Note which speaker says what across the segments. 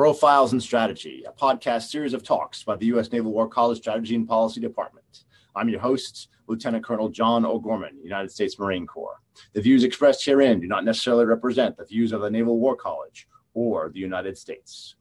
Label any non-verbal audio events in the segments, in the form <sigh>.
Speaker 1: Profiles and Strategy, a podcast series of talks by the U.S. Naval War College Strategy and Policy Department. I'm your host, Lieutenant Colonel Jon O'Gorman, United States Marine Corps. The views expressed herein do not necessarily represent the views of the Naval War College or the United States.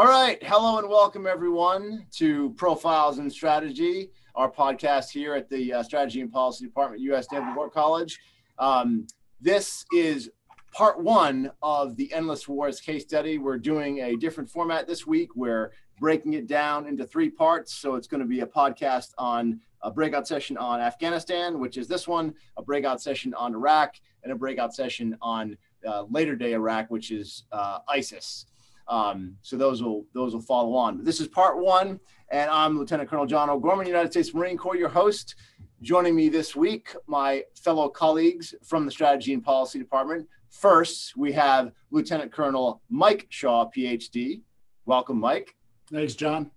Speaker 1: All right. Hello and welcome, everyone, to Profiles and Strategy, our podcast here at the uh, Strategy and Policy Department, U.S. War College. Um, this is part one of the Endless Wars case study. We're doing a different format this week. We're breaking it down into three parts. So it's going to be a podcast on a breakout session on Afghanistan, which is this one, a breakout session on Iraq, and a breakout session on uh, later day Iraq, which is uh, ISIS. Um, so those will those will follow on. But this is part one, and I'm Lieutenant Colonel Jon O'Gorman, United States Marine Corps, your host. Joining me this week, my fellow colleagues from the Strategy and Policy Department. First, we have Lieutenant Colonel Mike Shaw, PhD. Welcome, Mike.
Speaker 2: Thanks, Jon.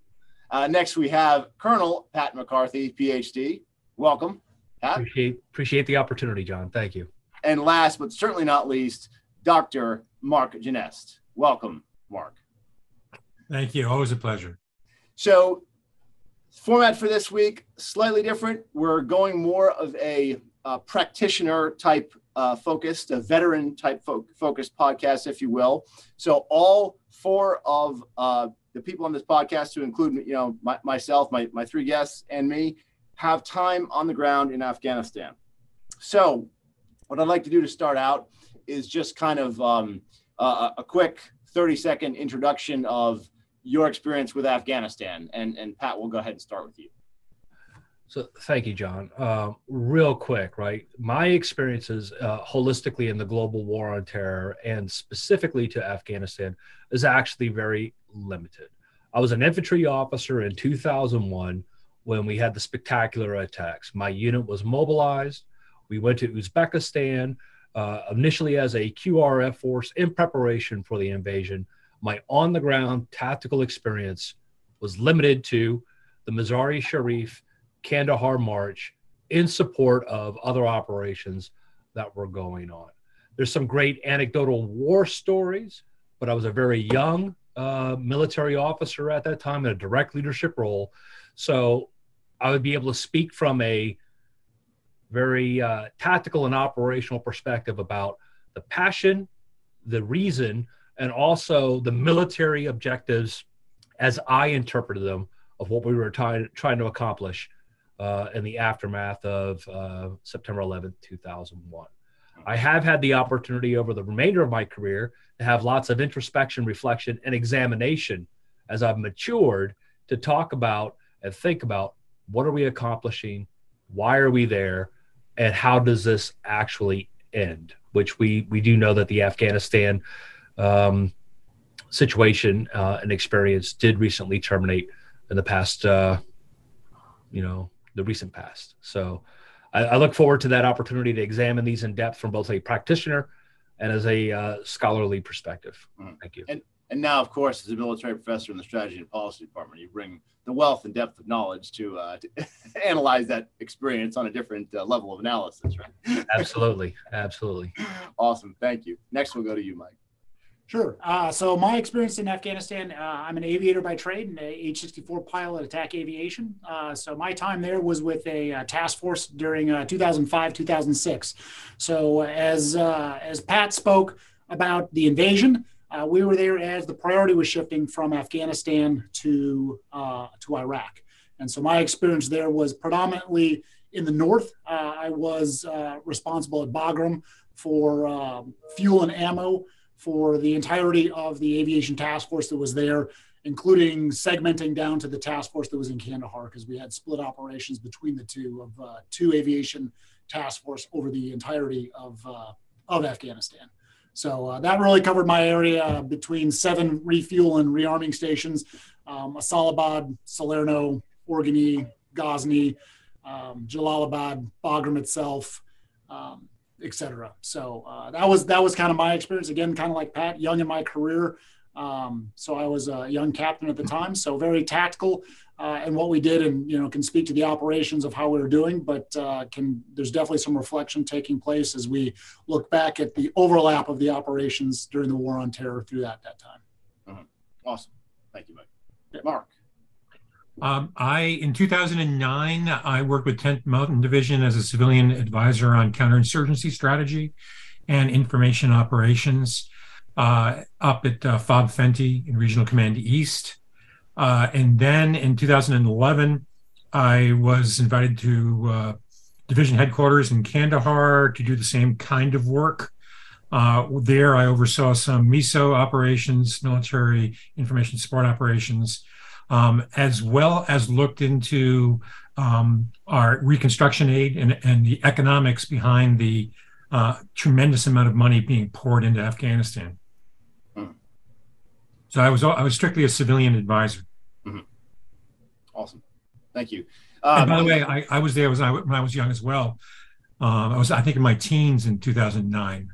Speaker 1: Uh, next, we have Colonel Pat McCarthy, PhD. Welcome,
Speaker 3: Pat. Appreciate, appreciate the opportunity, Jon. Thank you.
Speaker 1: And last but certainly not least, Dr. Marc Genest. Welcome, Marc.
Speaker 4: Thank you. Always a pleasure.
Speaker 1: So, format for this week slightly different. We're going more of a, a practitioner type uh, focused, a veteran type fo- focused podcast, if you will. So, all four of uh, the people on this podcast, to include you know my, myself, my my three guests, and me, have time on the ground in Afghanistan. So, what I'd like to do to start out is just kind of um, a, a quick 30 second introduction of your experience with Afghanistan. And, and Pat, we'll go ahead and start with you.
Speaker 3: So thank you, Jon. Uh, real quick, right? My experiences uh, holistically in the global war on terror and specifically to Afghanistan is actually very limited. I was an infantry officer in 2001 when we had the spectacular attacks. My unit was mobilized. We went to Uzbekistan uh, initially as a QRF force in preparation for the invasion. My on the ground tactical experience was limited to the Mazar-e Sharif Kandahar March in support of other operations that were going on. There's some great anecdotal war stories, but I was a very young uh, military officer at that time in a direct leadership role. So I would be able to speak from a very uh, tactical and operational perspective about the passion, the reason, and also the military objectives as I interpreted them of what we were trying, trying to accomplish uh, in the aftermath of uh, September 11th, 2001. I have had the opportunity over the remainder of my career to have lots of introspection, reflection, and examination as I've matured to talk about and think about what are we accomplishing, why are we there, and how does this actually end? Which we we do know that the Afghanistan um, situation uh, and experience did recently terminate in the past, uh, you know, the recent past. So I, I, look forward to that opportunity to examine these in depth from both a practitioner and as a uh, scholarly perspective. Mm. Thank you.
Speaker 1: And and now, of course, as a military professor in the strategy and policy department, you bring the wealth and depth of knowledge to, uh, to <laughs> analyze that experience on a different uh, level of analysis, right? <laughs>
Speaker 3: absolutely, absolutely.
Speaker 1: Awesome, thank you. Next, we'll go to you, Mike.
Speaker 2: Sure. Uh, so my experience in Afghanistan, uh, I'm an aviator by trade, an H-64 pilot, attack aviation. Uh, so my time there was with a, a uh, task force during 2005, 2006. So as as Pat spoke about the invasion, uh, we were there as the priority was shifting from Afghanistan to uh, to Iraq, and so my experience there was predominantly in the north. Uh, I was uh, responsible at Bagram for um, fuel and ammo for the entirety of the aviation task force that was there, including segmenting down to the task force that was in Kandahar because we had split operations between the two of uh, two aviation task force over the entirety of uh, of Afghanistan. So uh, that really covered my area between seven refuel and rearming stations, um, Asadabad, Salerno, Orgun-E, Ghazni, um, Jalalabad, Bagram itself, um, etc. So uh, that was that was kind of my experience. Again, kind of like Pat, young in my career. Um, so I was a young captain at the time, so very tactical uh, and what we did, and you know can speak to the operations of how we were doing. But uh, can there's definitely some reflection taking place as we look back at the overlap of the operations during the War on Terror through that that time.
Speaker 1: Uh-huh. Awesome, thank you, Mike. Yeah. Marc.
Speaker 4: Um, I in 2009 I worked with 10th Mountain Division as a civilian advisor on counterinsurgency strategy and information operations uh, up at uh, FOB Fenty in Regional Command East. Uh, and then in 2011, I was invited to uh, division headquarters in Kandahar to do the same kind of work. Uh, there, I oversaw some MISO operations, military information support operations, um, as well as looked into um, our reconstruction aid and, and, the economics behind the uh, tremendous amount of money being poured into Afghanistan. So I was I was strictly a civilian advisor.
Speaker 1: Mm-hmm. Awesome, thank you.
Speaker 4: Um, by the way, I, I was there was I, when I was young as well. Um, I was I think in my teens in 2009.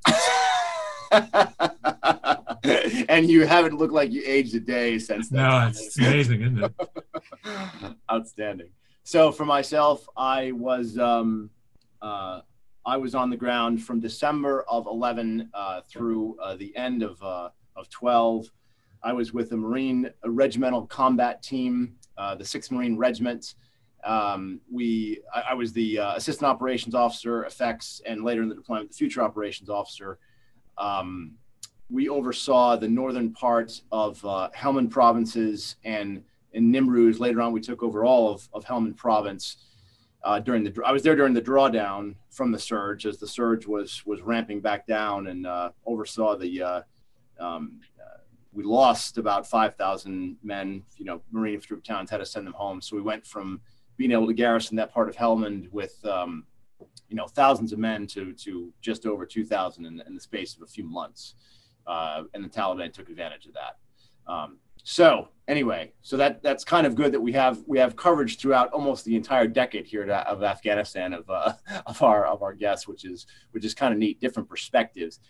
Speaker 4: <laughs>
Speaker 1: and you haven't looked like you aged a day since then.
Speaker 4: No, it's amazing, isn't it? <laughs>
Speaker 1: Outstanding. So for myself, I was um, uh, I was on the ground from December of 11 uh, through uh, the end of uh, of 12. I was with the Marine Regimental Combat Team, uh, the 6th Marine Regiment. Um, we, I, I, was the uh, Assistant Operations Officer, effects, and later in the deployment, the Future Operations Officer. Um, we oversaw the northern parts of uh, Helmand provinces and in Nimruz. Later on, we took over all of, of Helmand province. Uh, during the I was there during the drawdown from the surge as the surge was was ramping back down and uh, oversaw the uh, um, we lost about 5,000 men. You know, Marine troop towns had to send them home. So we went from being able to garrison that part of Helmand with, um, you know, thousands of men to, to just over 2,000 in, in the space of a few months. Uh, and the Taliban took advantage of that. Um, so anyway, so that that's kind of good that we have we have coverage throughout almost the entire decade here of Afghanistan of uh, <laughs> of our of our guests, which is which is kind of neat, different perspectives.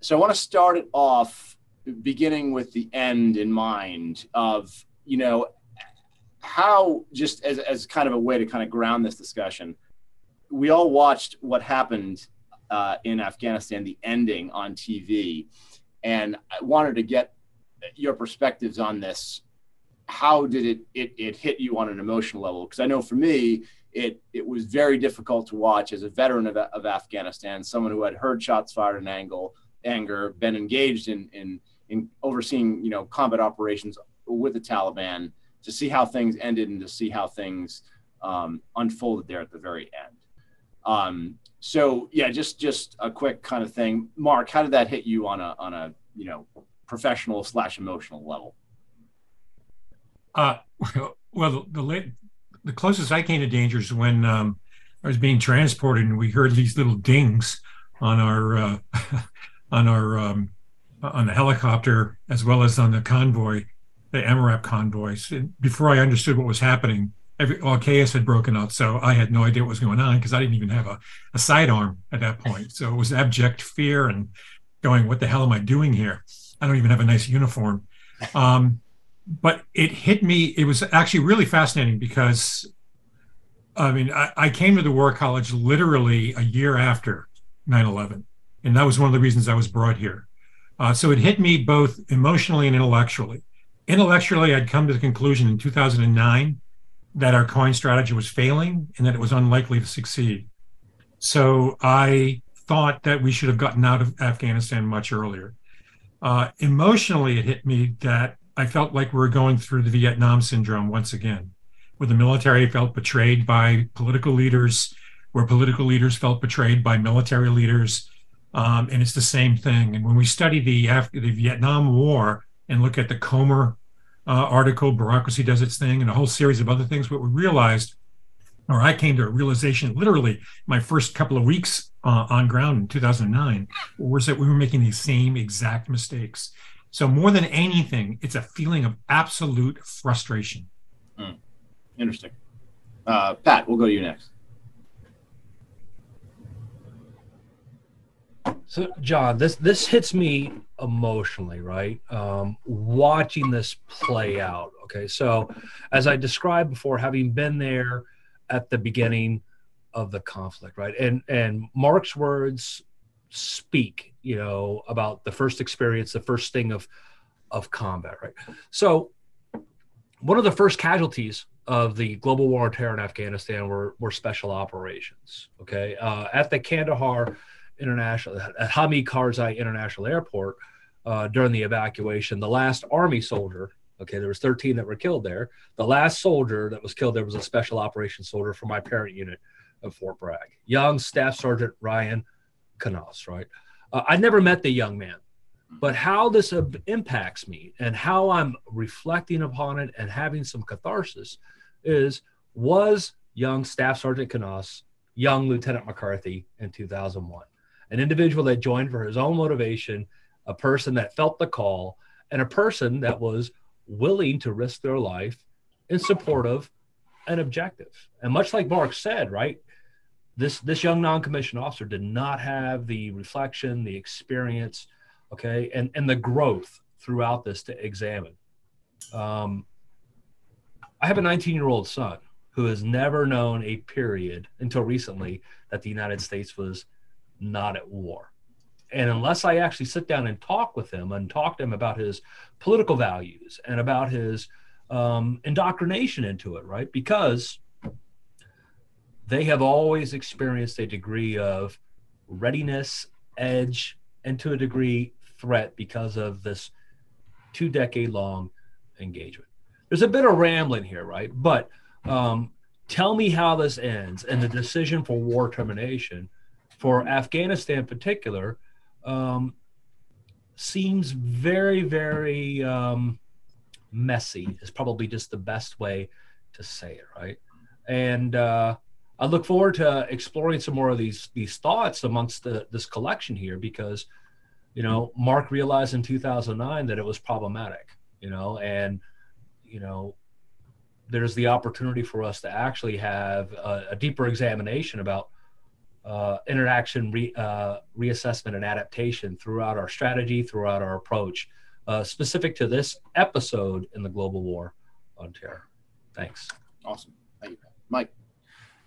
Speaker 1: So I want to start it off beginning with the end in mind of you know how just as, as kind of a way to kind of ground this discussion we all watched what happened uh, in afghanistan the ending on tv and i wanted to get your perspectives on this. How did it it, it hit you on an emotional level? Because i know for me it it was very difficult to watch as a veteran of, of afghanistan someone who had heard shots fired in angle anger been engaged in in in overseeing you know combat operations with the Taliban to see how things ended and to see how things um, unfolded there at the very end. Um, so yeah, just just a quick kind of thing. Marc, how did that hit you on a on a you know professional slash emotional level?
Speaker 4: Uh, <laughs> well, the, the the closest I came to danger is when um, I was being transported and we heard these little dings on our uh, <laughs> on our um, on the helicopter as well as on the convoy, the MRAP convoys. And before I understood what was happening, every all chaos had broken out. So I had no idea what was going on because I didn't even have a, a sidearm at that point. So it was abject fear and going, what the hell am I doing here? I don't even have a nice uniform. Um, but it hit me. It was actually really fascinating because I mean, I, I came to the War College literally a year after 9 11. And that was one of the reasons I was brought here. Uh, so it hit me both emotionally and intellectually. Intellectually, I'd come to the conclusion in 2009 that our coin strategy was failing and that it was unlikely to succeed. So I thought that we should have gotten out of Afghanistan much earlier. Uh, emotionally, it hit me that I felt like we were going through the Vietnam syndrome once again, where the military felt betrayed by political leaders, where political leaders felt betrayed by military leaders, um, and it's the same thing. And when we study the Af- the Vietnam War and look at the Komer uh, article, bureaucracy does its thing, and a whole series of other things, what we realized, or I came to a realization, literally my first couple of weeks uh, on ground in 2009, was that we were making the same exact mistakes. So more than anything, it's a feeling of absolute frustration.
Speaker 1: Mm. Interesting. Uh, Pat, we'll go to you next.
Speaker 3: So, Jon, this this hits me emotionally, right? Um, watching this play out. Okay, so as I described before, having been there at the beginning of the conflict, right, and and Marc's words speak, you know, about the first experience, the first thing of of combat, right? So, one of the first casualties of the global war on terror in Afghanistan were were special operations. Okay, uh, at the Kandahar International at Hamid Karzai International Airport uh, during the evacuation. The last Army soldier, okay, there was 13 that were killed there. The last soldier that was killed there was a special operations soldier from my parent unit of Fort Bragg, young Staff Sergeant Ryan Knauss. Right, uh, I never met the young man, but how this impacts me and how I'm reflecting upon it and having some catharsis is was young Staff Sergeant Knauss young Lieutenant McCarthy in 2001 an individual that joined for his own motivation, a person that felt the call, and a person that was willing to risk their life in support of an objective. And much like Marc said, right, this this young non-commissioned officer did not have the reflection, the experience, okay, and and the growth throughout this to examine. Um, I have a 19-year-old son who has never known a period until recently that the United States was not at war. And unless I actually sit down and talk with him and talk to him about his political values and about his um, indoctrination into it, right? Because they have always experienced a degree of readiness, edge, and to a degree, threat because of this two decade long engagement. There's a bit of rambling here, right? But um, tell me how this ends and the decision for war termination for Afghanistan in particular um, seems very, very um, messy, is probably just the best way to say it, right? And uh, I look forward to exploring some more of these these thoughts amongst the, this collection here because, you know, Marc realized in 2009 that it was problematic, you know, and, you know, there's the opportunity for us to actually have a, a deeper examination about uh, interaction re, uh, reassessment and adaptation throughout our strategy, throughout our approach, uh, specific to this episode in the global war on terror. Thanks.
Speaker 1: Awesome. Thank you, Mike.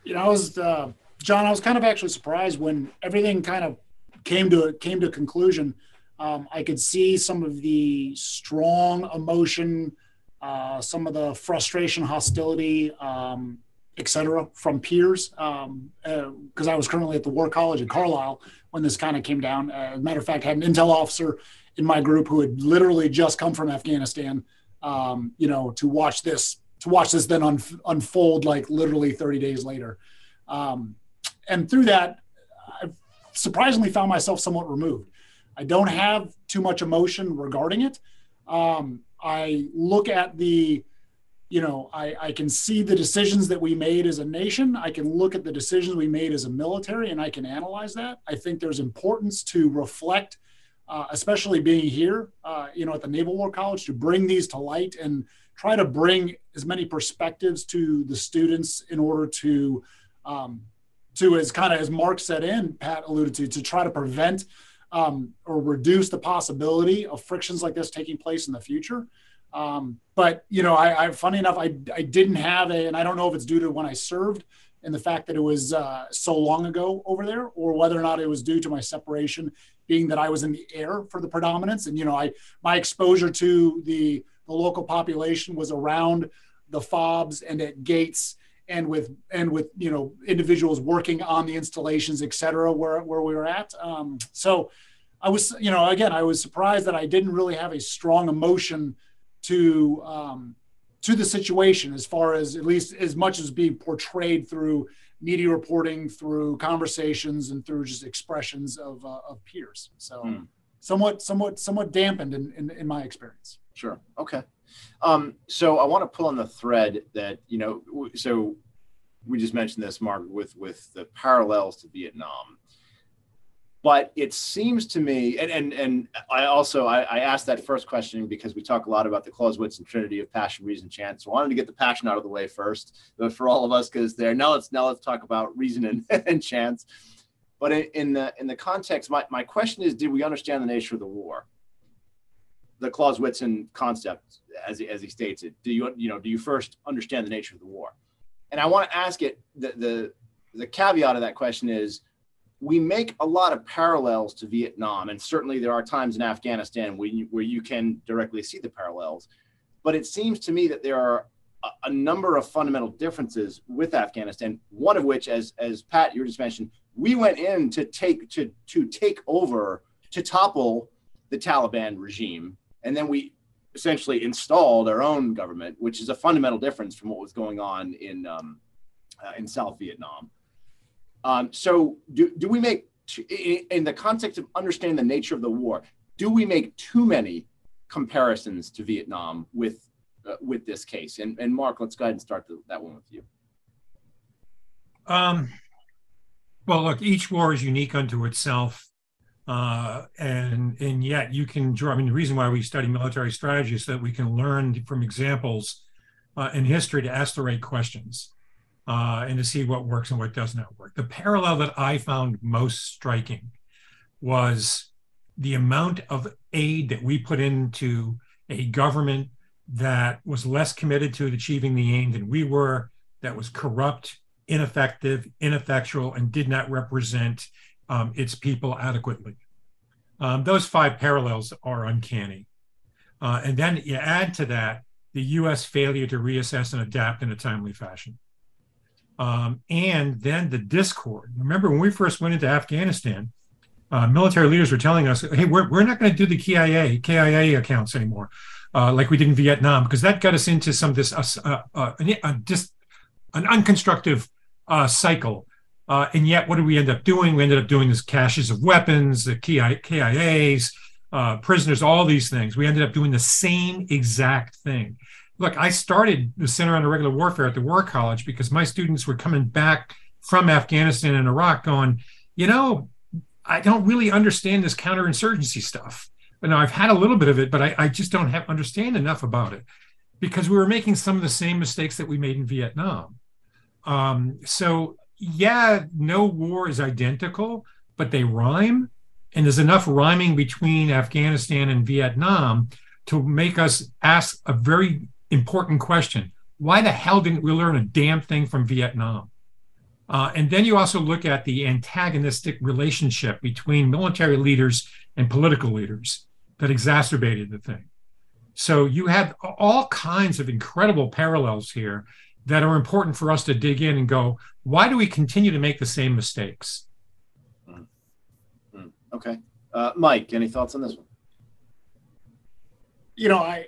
Speaker 2: You know, I was uh, Jon. I was kind of actually surprised when everything kind of came to came to a conclusion. Um, I could see some of the strong emotion, uh, some of the frustration, hostility, um, etc., from peers. Because um, uh, I was currently at the War College in Carlisle when this kind of came down. Uh, as a matter of fact, I had an intel officer in my group who had literally just come from Afghanistan. Um, you know, to watch this to watch this then un- unfold like literally 30 days later. Um, and through that, I surprisingly found myself somewhat removed. I don't have too much emotion regarding it. Um, I look at the you know, I, I can see the decisions that we made as a nation. I can look at the decisions we made as a military and I can analyze that. I think there's importance to reflect, uh, especially being here, uh, you know, at the Naval War College, to bring these to light and try to bring as many perspectives to the students in order to, um, to as kind of as Marc said in, Pat alluded to, to try to prevent um, or reduce the possibility of frictions like this taking place in the future. Um, but you know, I, I, funny enough, I, I didn't have a, and I don't know if it's due to when I served and the fact that it was uh, so long ago over there, or whether or not it was due to my separation, being that I was in the air for the predominance, and you know, I my exposure to the the local population was around the fobs and at gates and with and with you know individuals working on the installations, et cetera, where where we were at. Um, so I was, you know, again, I was surprised that I didn't really have a strong emotion to um, to the situation as far as at least as much as being portrayed through media reporting, through conversations, and through just expressions of, uh, of peers. So hmm. somewhat somewhat somewhat dampened in, in, in my experience.
Speaker 1: Sure. Okay. Um, so I want to pull on the thread that you know. So we just mentioned this, Marc, with with the parallels to Vietnam. But it seems to me, and and and I also I, I, asked that first question because we talk a lot about the Clausewitzian Trinity of passion, reason, chance. So I wanted to get the passion out of the way first, but for all of us, because there now let's now let's talk about reason and, <laughs> and chance. But in, in the in the context, my, my question is, did we understand the nature of the war? The Clausewitzian concept, as he, as he states it, do you you know do you first understand the nature of the war? And I want to ask it the the the caveat of that question is we make a lot of parallels to Vietnam, and certainly there are times in Afghanistan where you, where you can directly see the parallels. But it seems to me that there are a, a, number of fundamental differences with Afghanistan. One of which, as as Pat you just mentioned, we went in to take to to take over to topple the Taliban regime, and then we essentially installed our own government, which is a fundamental difference from what was going on in um, uh, in South Vietnam. Um, so do, do we make, in the context of understanding the nature of the war, do we make too many comparisons to Vietnam with, uh, with this case? And, and Marc, let's go ahead and start the, that one with you.
Speaker 4: Um, well, look, each war is unique unto itself. Uh, and and yet you can draw. I mean, the reason why we study military strategy is that we can learn from examples uh, in history to ask the right questions uh, and to see what works and what does not work. The parallel that I found most striking was the amount of aid that we put into a government that was less committed to achieving the aim than we were, that was corrupt, ineffective, ineffectual, and did not represent um, its people adequately. Um, those five parallels are uncanny. Uh, and then you add to that the US failure to reassess and adapt in a timely fashion. Um, and then the discord. Remember when we first went into Afghanistan, uh, military leaders were telling us, "Hey, we're, we're not going to do the KIA KIA accounts anymore, uh, like we did in Vietnam, because that got us into some of this uh, uh, uh just an unconstructive uh, cycle." and yet, what did we end up doing? We ended up doing this caches of weapons, the KIAs, prisoners, all these things. We ended up doing the same exact thing look, I started the Center on Irregular Warfare at the War College because my students were coming back from Afghanistan and Iraq going, you know, I don't really understand this counterinsurgency stuff. Now I've had a little bit of it, but I, I just don't have understand enough about it because we were making some of the same mistakes that we made in Vietnam. Um, so yeah, no war is identical, but they rhyme. And there's enough rhyming between Afghanistan and Vietnam to make us ask a very important question. Why the hell didn't we learn a damn thing from Vietnam? Uh, and then you also look at the antagonistic relationship between military leaders and political leaders that exacerbated the thing. So you have all kinds of incredible parallels here that are important for us to dig in and go, why do we continue to make the same mistakes?
Speaker 1: Hmm. Hmm. Okay. Uh, Mike, any thoughts on this one?
Speaker 2: You know, I,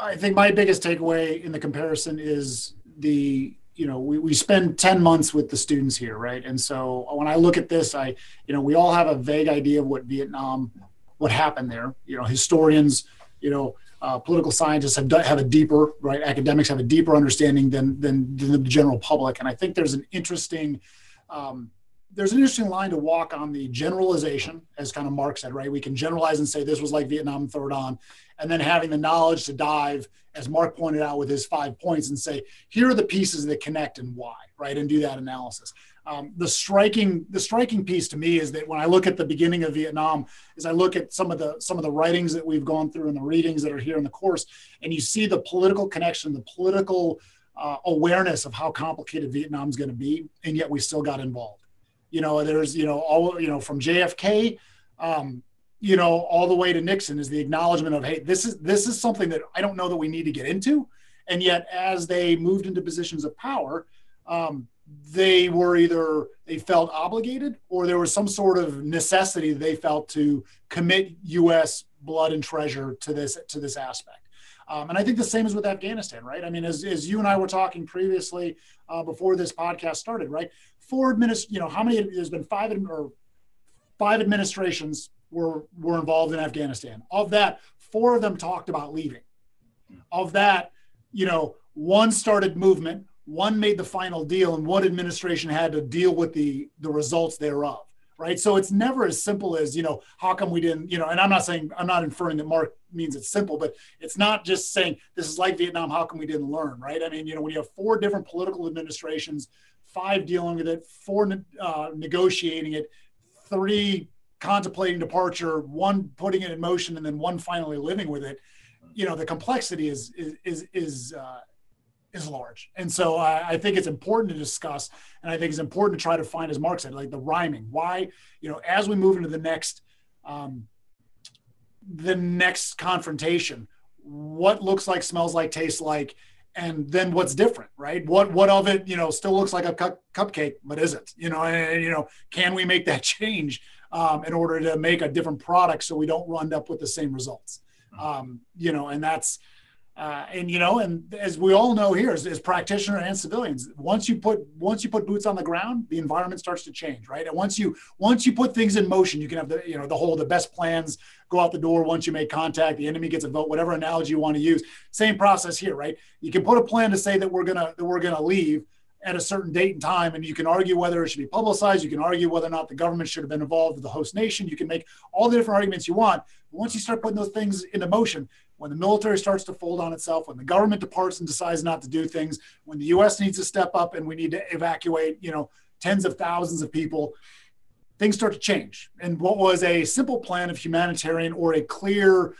Speaker 2: I think my biggest takeaway in the comparison is the you know we, we spend 10 months with the students here right? And so when i look at this i you know we all have a vague idea of what vietnam what happened there. You know historians you know uh, political scientists have have a deeper right? Academics have a deeper understanding than, than than the general public. And i think there's an interesting um, there's an interesting line to walk on the generalization, as kind of Marc said, right? We can generalize and say this was like Vietnam it on, and then having the knowledge to dive, as Marc pointed out with his five points, and say here are the pieces that connect and why, right? And do that analysis. Um, the striking the striking piece to me is that when I look at the beginning of Vietnam, is I look at some of the some of the writings that we've gone through and the readings that are here in the course, and you see the political connection, the political uh, awareness of how complicated Vietnam's going to be, and yet we still got involved you know, there's, you know, all, you know, from JFK, um, you know, all the way to Nixon is the acknowledgement of, hey, this is this is something that I don't know that we need to get into. And yet, as they moved into positions of power, um, they were either they felt obligated or there was some sort of necessity they felt to commit U.S. blood and treasure to this to this aspect. Um, and I think the same is with Afghanistan, right? I mean, as, as you and I were talking previously uh, before this podcast started, right? Four administ, you know, how many? There's been five or five administrations were were involved in Afghanistan. Of that, four of them talked about leaving. Of that, you know, one started movement, one made the final deal, and one administration had to deal with the the results thereof right? So it's never as simple as, you know, how come we didn't, you know, and I'm not saying, I'm not inferring that Marc means it's simple, but it's not just saying this is like Vietnam, how come we didn't learn, right? I mean, you know, when you have four different political administrations, five dealing with it, four uh, negotiating it, three contemplating departure, one putting it in motion, and then one finally living with it, you know, the complexity is, is, is, is uh, is large. And so I, I, think it's important to discuss. And I think it's important to try to find, as Marc said, like the rhyming. Why, you know, as we move into the next, um, the next confrontation, what looks like, smells like, tastes like, and then what's different, right? What what of it, you know, still looks like a cu- cupcake, but isn't, you know, and, you know, can we make that <laughs> change um, in order to make a different product so we don't run up with the same results? Um, you know, and that's uh, and you know, and as we all know here, as, as practitioners and civilians, once you put once you put boots on the ground, the environment starts to change, right? And once you once you put things in motion, you can have the you know the whole the best plans go out the door once you make contact. The enemy gets a vote, whatever analogy you want to use. Same process here, right? You can put a plan to say that we're gonna that we're gonna leave at a certain date and time, and you can argue whether it should be publicized. You can argue whether or not the government should have been involved with the host nation. You can make all the different arguments you want. But once you start putting those things into motion, when the military starts to fold on itself, when the government departs and decides not to do things, when the U.S. needs to step up and we need to evacuate, you know, tens of thousands of people, things start to change. And what was a simple plan of humanitarian or a clear,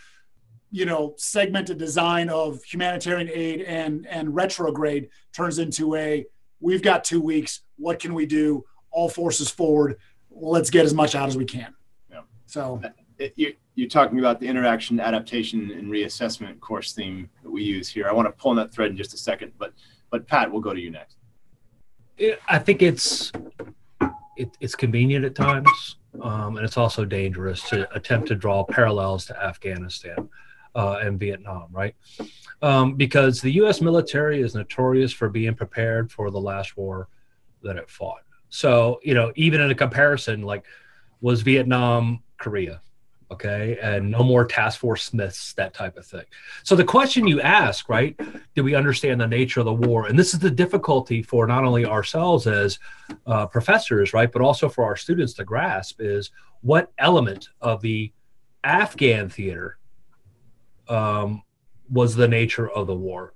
Speaker 2: you know, segmented design of humanitarian aid and and retrograde turns into a we've got two weeks. What can we do? All forces forward. Let's get as much out as we can. Yeah. So
Speaker 1: it, you, you're talking about the interaction, adaptation, and reassessment course theme that we use here. I want to pull on that thread in just a second, but but Pat, we'll go to you next.
Speaker 3: I think it's it, it's convenient at times, um, and it's also dangerous to attempt to draw parallels to Afghanistan uh, and Vietnam, right? Um, because the U.S. military is notorious for being prepared for the last war that it fought. So you know, even in a comparison, like was Vietnam Korea? Okay? And no more task force smiths that type of thing. So the question you ask right do we understand the nature of the war? And this is the difficulty for not only ourselves as uh, professors right but also for our students to grasp is what element of the afghan theater um, was the nature of the war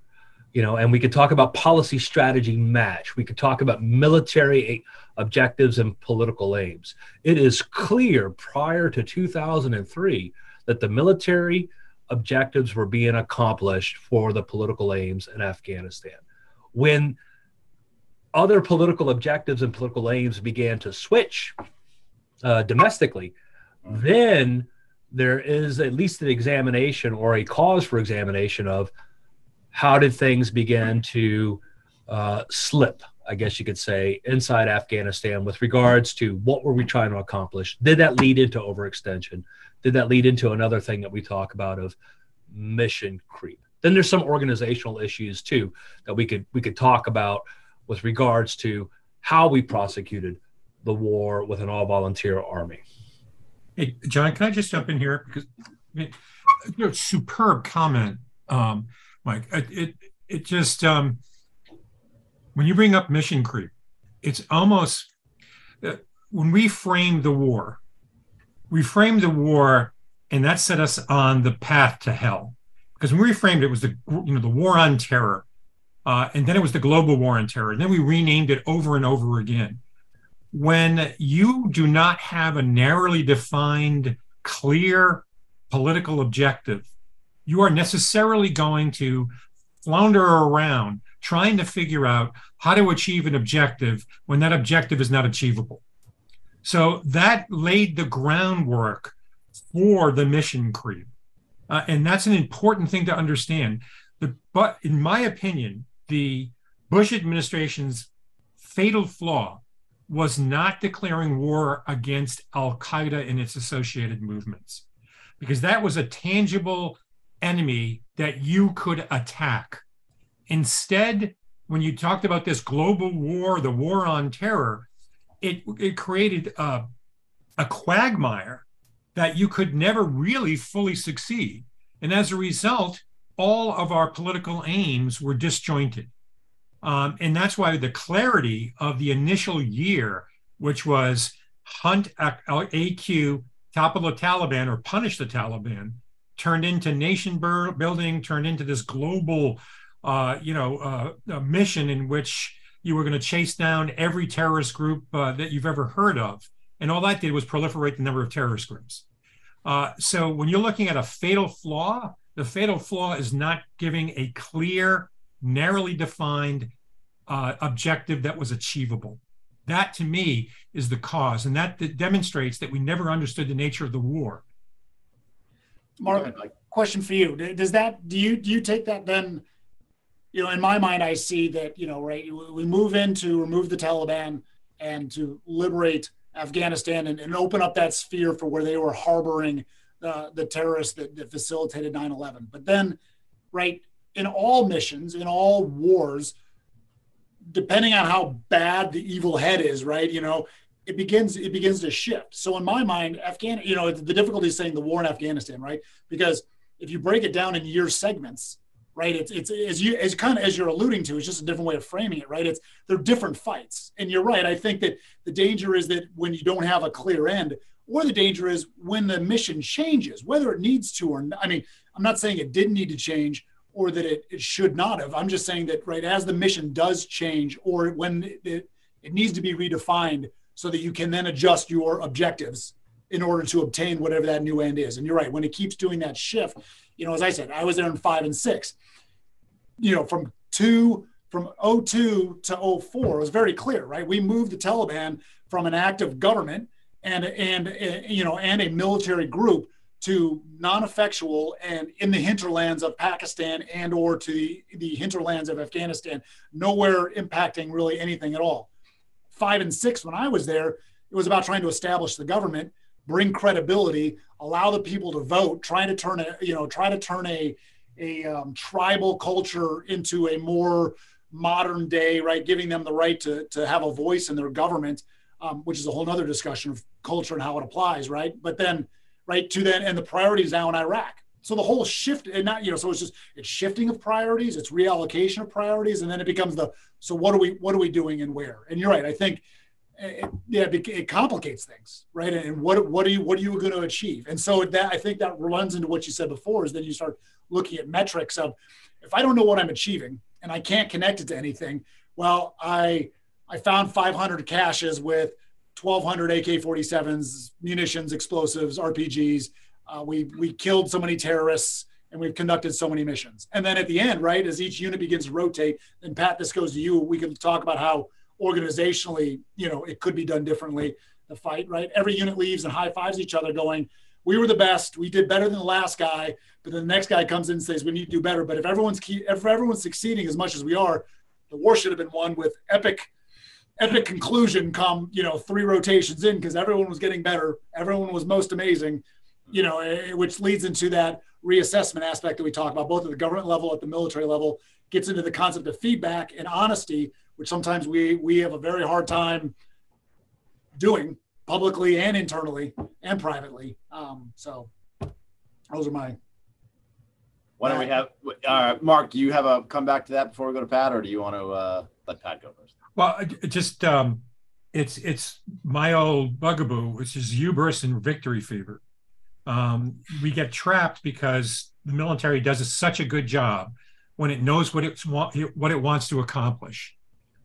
Speaker 3: you know and we could talk about policy strategy match. We could talk about military objectives and political aims. It is clear prior to 2003 that the military objectives were being accomplished for the political aims in afghanistan. When other political objectives and political aims began to switch uh, domestically then there is at least an examination or a cause for examination of how did things begin to uh, slip, I guess you could say, inside Afghanistan with regards to what were we trying to accomplish? Did that lead into overextension? Did that lead into another thing that we talk about of mission creep? Then there's some organizational issues too that we could we could talk about with regards to how we prosecuted the war with an all-volunteer army.
Speaker 4: Hey, Jon, can I just jump in here because you know, superb comment. Um, Mike. It it, it just um, when you bring up mission creep, it's almost uh, when we framed the war, we framed the war, and that set us on the path to hell. Because when we framed it, it was the you know the war on terror, uh, and then it was the global war on terror. And then we renamed it over and over again. When you do not have a narrowly defined, clear political objective, you are necessarily going to flounder around trying to figure out how to achieve an objective when that objective is not achievable. So that laid the groundwork for the mission creep. Uh, and that's an important thing to understand. The, but in my opinion, the Bush administration's fatal flaw was not declaring war against Al Qaeda and its associated movements, because that was a tangible enemy that you could attack. Instead, when you talked about this global war, the war on terror, it, it created a, a quagmire that you could never really fully succeed. And as a result, all of our political aims were disjointed. Um, and that's why the clarity of the initial year, which was hunt AQ, topple the Taliban, or punish the Taliban, turned into nation building, turned into this global, uh, you know, uh, mission in which you were going to chase down every terrorist group uh, that you've ever heard of. And all that did was proliferate the number of terrorist groups. Uh, so when you're looking at a fatal flaw, the fatal flaw is not giving a clear, narrowly defined uh, objective that was achievable. That to me is the cause, and that, that demonstrates that we never understood the nature of the war.
Speaker 2: Marc, question for you: Does that do you do you take that then? You know, in my mind, I see that you know, right? We move in to remove the Taliban and to liberate Afghanistan and, and open up that sphere for where they were harboring uh, the terrorists that, that facilitated 9/11. But then, right, in all missions, in all wars, depending on how bad the evil head is, right, you know, it begins it begins to shift. So in my mind, Afghan, you know, the difficulty is saying the war in Afghanistan, right? Because if you break it down in year segments, right, it's it's as you as kind of as you're alluding to, it's just a different way of framing it, right? It's they're different fights, and you're right. I think that the danger is that when you don't have a clear end, or the danger is when the mission changes, whether it needs to or not. I mean, I'm not saying it didn't need to change or that it, it should not have. I'm just saying that right as the mission does change or when it, it needs to be redefined so that you can then adjust your objectives in order to obtain whatever that new end is. And you're right, when it keeps doing that shift, you know, as I said, I was there in five and six. You know, from two, from 02 to 04, it was very clear, right? We moved the Taliban from an active government and and you know and a military group to non-effectual and in the hinterlands of Pakistan and or to the, the hinterlands of Afghanistan, nowhere impacting really anything at all five and six when I was there, it was about trying to establish the government, bring credibility, allow the people to vote, trying to turn a you know try to turn a a um, tribal culture into a more modern day right, giving them the right to to have a voice in their government, um, which is a whole other discussion of culture and how it applies, right? But then right to then and the priorities now in Iraq. So the whole shift, and not you know, so it's just it's shifting of priorities, it's reallocation of priorities, and then it becomes the so what are we what are we doing and where? And you're right. I think it, yeah, it complicates things, right? And what what are you what are you going to achieve? And so that I think that runs into what you said before is then you start looking at metrics of if I don't know what I'm achieving and I can't connect it to anything, well, I I found 500 caches with 1,200 AK-47s, munitions, explosives, RPGs uh, we we killed so many terrorists and we've conducted so many missions. And then at the end, right, as each unit begins to rotate, and Pat, this goes to you. We can talk about how organizationally, you know, it could be done differently. The fight, right? Every unit leaves and high fives each other, going, "We were the best. We did better than the last guy." But then the next guy comes in and says, "We need to do better." But if everyone's key, if everyone's succeeding as much as we are, the war should have been won with epic epic conclusion come you know three rotations in because everyone was getting better everyone was most amazing you know, eh, which leads into that reassessment aspect that we talk about, both at the government level, at the military level, gets into the concept of feedback and honesty, which sometimes we we have a very hard time doing publicly and internally and privately. Um, so those are my.
Speaker 1: Why don't we have uh, Marc? Do you have a come back to that before we go to Pat, or do you want to uh, let Pat go first?
Speaker 4: Well, just um, it's it's my old bugaboo, which is hubris and victory fever um, we get trapped because the military does such a good job when it knows what it's what it wants to accomplish,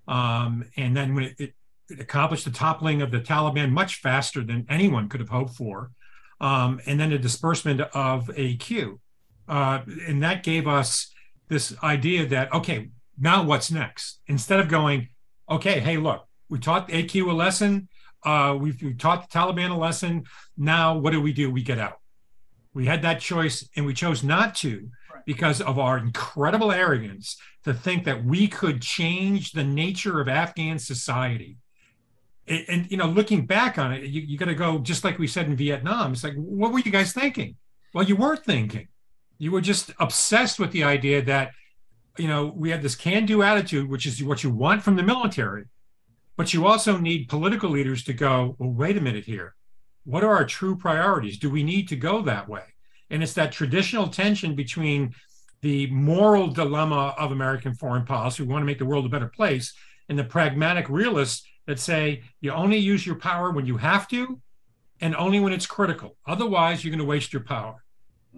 Speaker 4: um, and then when it, it, it, accomplished the toppling of the Taliban much faster than anyone could have hoped for, um, and then the disbursement of AQ, uh, and that gave us this idea that okay, now what's next? Instead of going, okay, hey, look, we taught AQ a lesson uh, we've, we've taught the Taliban a lesson. Now, what do we do? We get out. We had that choice, and we chose not to because of our incredible arrogance to think that we could change the nature of Afghan society. And, and you know, looking back on it, you, you got to go just like we said in Vietnam. It's like, what were you guys thinking? Well, you weren't thinking. You were just obsessed with the idea that, you know, we had this can-do attitude, which is what you want from the military but you also need political leaders to go, well, wait a minute here. What are our true priorities? Do we need to go that way? And it's that traditional tension between the moral dilemma of American foreign policy, we want to make the world a better place, and the pragmatic realists that say you only use your power when you have to and only when it's critical. Otherwise, you're going to waste your power.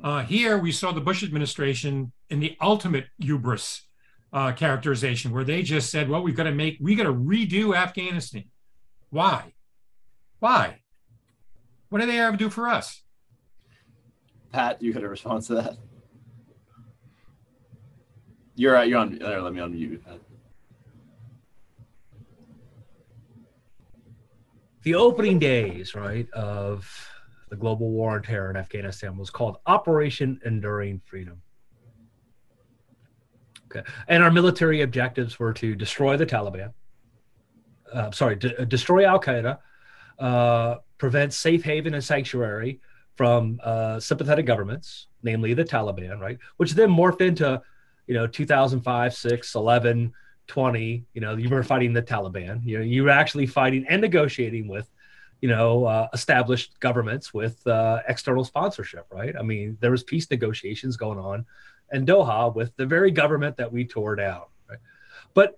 Speaker 4: Uh, here, we saw the Bush administration in the ultimate hubris uh, characterization, where they just said, "Well, we've got to make, we got to redo Afghanistan." Why? Why? What do they ever do for us?
Speaker 1: Pat, you got a response to that? You're uh, you're on. There, let me unmute. Pat.
Speaker 3: the opening days, right, of the global war on terror in Afghanistan was called Operation Enduring Freedom. Okay. And our military objectives were to destroy the Taliban, uh, sorry, to destroy Al Qaeda, uh, prevent safe haven and sanctuary from uh, sympathetic governments, namely the Taliban, right, which then morphed into, you know, 2005, 6, 11, 20 you know you were fighting the taliban you know you were actually fighting and negotiating with you know uh, established governments with uh, external sponsorship right i mean there was peace negotiations going on in doha with the very government that we tore down right but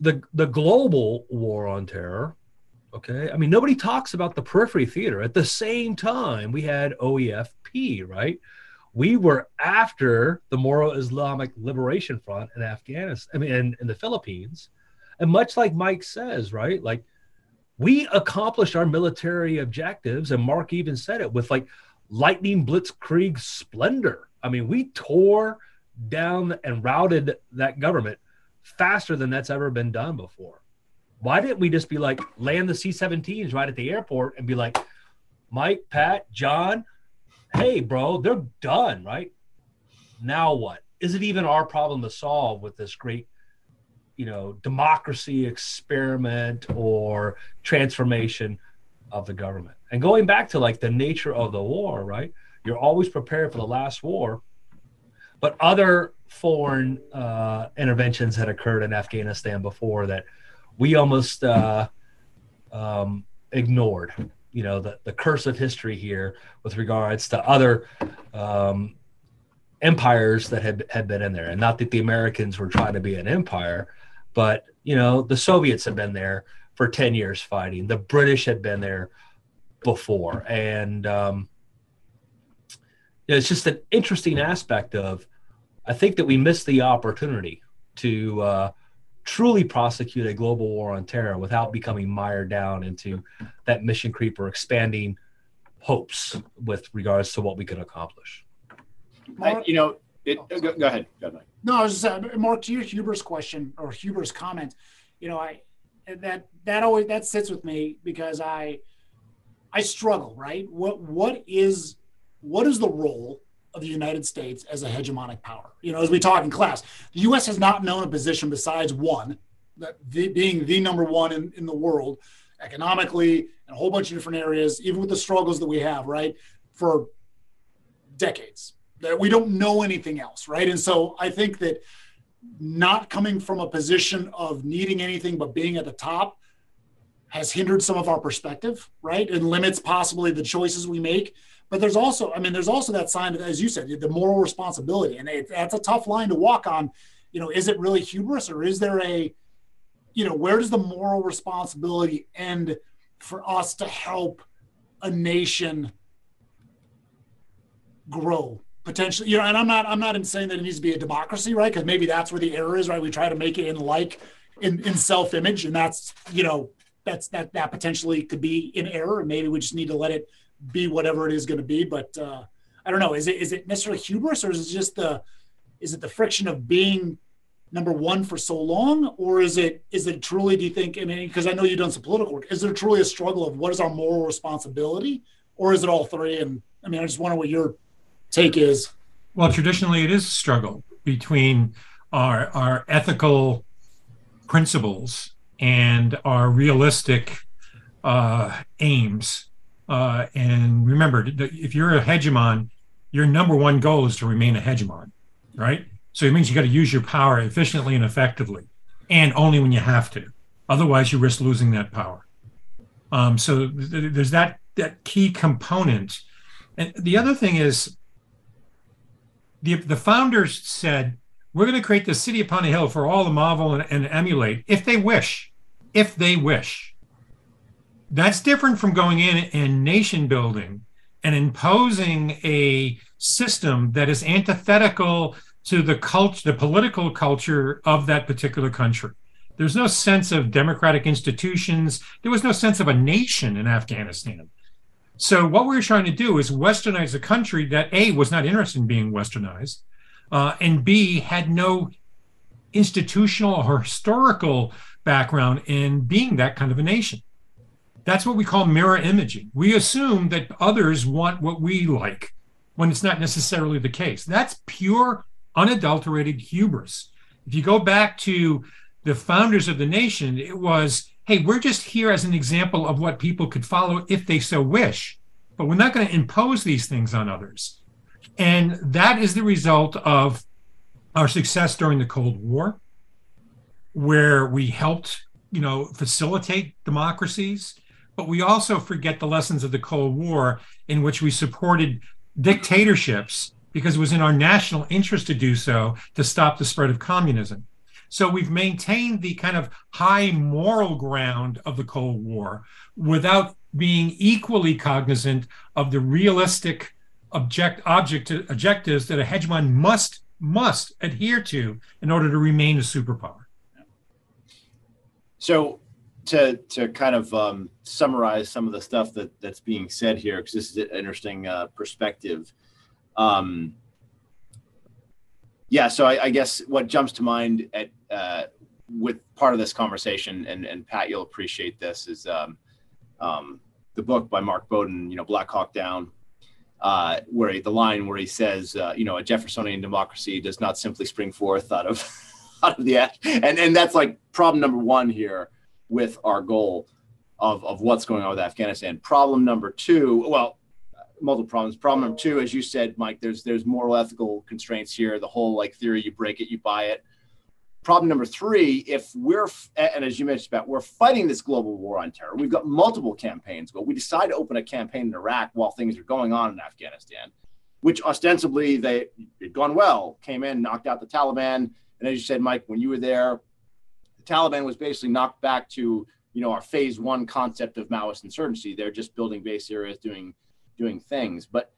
Speaker 3: the the global war on terror okay i mean nobody talks about the periphery theater at the same time we had oefp right we were after the Moro Islamic Liberation Front in Afghanistan, I mean, in, in the Philippines. And much like Mike says, right? Like we accomplished our military objectives, and Marc even said it with like lightning blitzkrieg splendor. I mean, we tore down and routed that government faster than that's ever been done before. Why didn't we just be like land the C 17s right at the airport and be like, Mike, Pat, Jon, hey, bro, they're done, right? Now what? Is it even our problem to solve with this great, you know, democracy experiment or transformation of the government? And going back to like the nature of the war, right? You're always prepared for the last war, but other foreign uh, interventions had occurred in Afghanistan before that we almost uh, um, ignored you know the, the curse of history here with regards to other um, empires that had, had been in there. And not that the americans were trying to be an empire but you know the soviets had been there for 10 years fighting. The british had been there before. And um, it's just an interesting aspect of i think that we missed the opportunity to uh, truly prosecute a global war on terror without becoming mired down into that mission creep or expanding hopes with regards to what we can accomplish.
Speaker 1: I, you know, it, go, go, ahead. Go ahead.
Speaker 2: No, I was just uh, Marc to your hubris question or hubris comment. You know, I that that always that sits with me because I I struggle. Right? What what is what is the role of the United States as a hegemonic power. You know, as we talk in class, the U.S. has not known a position besides one, that the, being the number one in, in the world, economically, and a whole bunch of different areas, even with the struggles that we have, right, for decades. That we don't know anything else, right? And so I think that not coming from a position of needing anything but being at the top has hindered some of our perspective, right? And limits possibly the choices we make. But there's also, I mean, there's also that sign of, as you said, the moral responsibility, and it, that's a tough line to walk on. You know, is it really hubris, or is there a, you know, where does the moral responsibility end for us to help a nation grow potentially? You know, and I'm not, I'm not saying that it needs to be a democracy, right? Because maybe that's where the error is, right? We try to make it in like, in, in self-image, and that's, you know, that's that that potentially could be in error, and maybe we just need to let it be whatever it is going to be. But uh, I don't know. Is it is it necessarily hubris, or is it just the is it the friction of being number one for so long, or is it is it truly? Do you think? I mean, because I know you've done some political work. Is there truly a struggle of what is our moral responsibility, or is it all three? And I mean, I just wonder what your take is.
Speaker 4: Well, traditionally, it is a struggle between our our ethical principles and our realistic uh, aims uh, and remember, if you're a hegemon, your number one goal is to remain a hegemon, right? So it means you got to use your power efficiently and effectively, and only when you have to. Otherwise, you risk losing that power. Um, so th- there's that that key component. And the other thing is, the the founders said we're going to create the city upon a hill for all to marvel and, and emulate if they wish. if they wish. That's different from going in and nation building and imposing a system that is antithetical to the culture, the political culture of that particular country. There's no sense of democratic institutions. There was no sense of a nation in Afghanistan. So what we were trying to do is westernize a country that A was not interested in being westernized, uh, and B had no institutional or historical background in being that kind of a nation. That's what we call mirror imaging. We assume that others want what we like when it's not necessarily the case. That's pure, unadulterated hubris. If you go back to the founders of the nation, it was, hey, we're just here as an example of what people could follow if they so wish, but we're not going to impose these things on others. And that is the result of our success during the Cold War, where we helped, you know, facilitate democracies but we also forget the lessons of the Cold War, in which we supported dictatorships because it was in our national interest to do so to stop the spread of communism. So we've maintained the kind of high moral ground of the Cold War without being equally cognizant of the realistic object, object objectives that a hegemon must must adhere to in order to remain a superpower.
Speaker 1: So to to kind of um, summarize some of the stuff that that's being said here, because this is an interesting uh, perspective. Um, yeah, so I, I, guess what jumps to mind at uh, with part of this conversation, and and Pat, you'll appreciate this, is um, um, the book by Mark Bowden, you know, Black Hawk Down, uh, where he, the line where he says, uh, you know, a Jeffersonian democracy does not simply spring forth out of <laughs> out of the ash, and and that's like problem number one here with our goal of, of what's going on with Afghanistan. Problem number two, well, multiple problems. Problem number two, as you said, Mike, there's there's moral ethical constraints here. The whole like theory, you break it, you buy it. Problem number three, if we're and as you mentioned about, we're fighting this global war on terror. We've got multiple campaigns, but we decide to open a campaign in Iraq while things are going on in Afghanistan, which ostensibly they had gone well, came in, knocked out the Taliban, and as you said, Mike, when you were there, Taliban was basically knocked back to you know our phase one concept of Maoist insurgency. They're just building base areas, doing doing things. But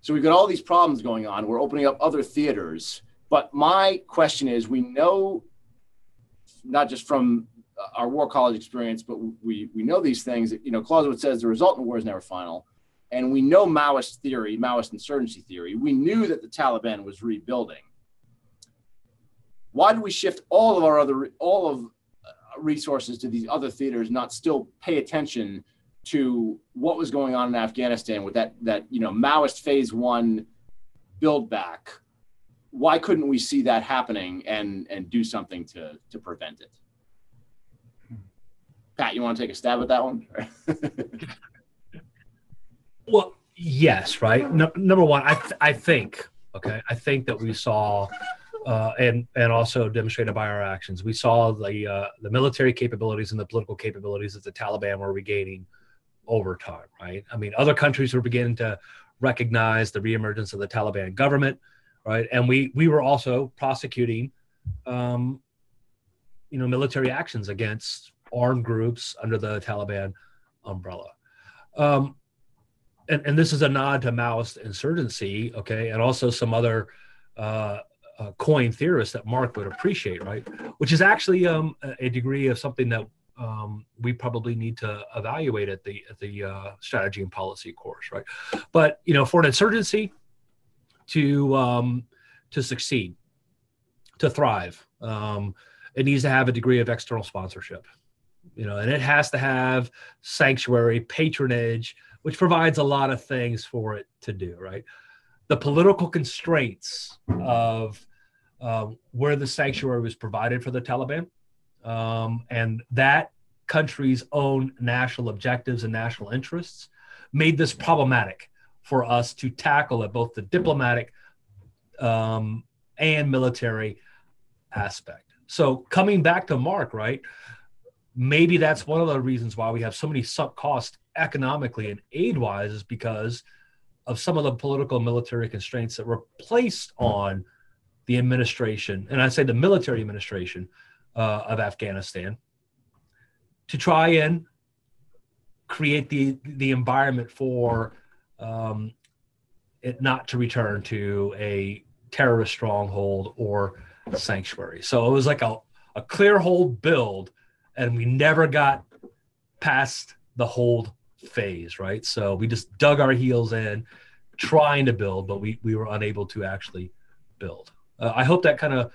Speaker 1: so we've got all these problems going on. We're opening up other theaters. But my question is, we know not just from uh, our war college experience, but we we know these things. You know, Clausewitz says the result in war is never final, and we know Maoist theory, Maoist insurgency theory. We knew that the Taliban was rebuilding why do we shift all of our other all of uh, resources to these other theaters not still pay attention to what was going on in afghanistan with that that you know maoist phase one build back? Why couldn't we see that happening and and do something to to prevent it? Pat you want to take a stab at that one? <laughs>
Speaker 3: Well yes right? No, number one i th- i think okay i think that we saw uh, and and also demonstrated by our actions. We saw the uh, the military capabilities and the political capabilities that the Taliban were regaining over time. Right? I mean, other countries were beginning to recognize the reemergence of the Taliban government, right? And we we were also prosecuting, um, you know, military actions against armed groups under the Taliban umbrella. Um, and, and this is a nod to Maoist insurgency, okay, and also some other uh, uh, coin theorists that Marc would appreciate, right? Which is actually um, a degree of something that um, we probably need to evaluate at the at the uh, strategy and policy course, right? But you know, for an insurgency to um, to succeed, to thrive, um, it needs to have a degree of external sponsorship, you know, and it has to have sanctuary, patronage, which provides a lot of things for it to do, right? The political constraints of uh, where the sanctuary was provided for the Taliban. Um, and that country's own national objectives and national interests made this problematic for us to tackle at both the diplomatic um, and military aspect. So coming back to Marc, right? Maybe that's one of the reasons why we have so many sunk costs economically and aid wise is because of some of the political military constraints that were placed on the administration, and I say the military administration uh, of Afghanistan, to try and create the the environment for um, it not to return to a terrorist stronghold or sanctuary. So it was like a, a clear hold build, and we never got past the hold phase, right? So we just dug our heels in trying to build, but we, we were unable to actually build. Uh, I hope that kind of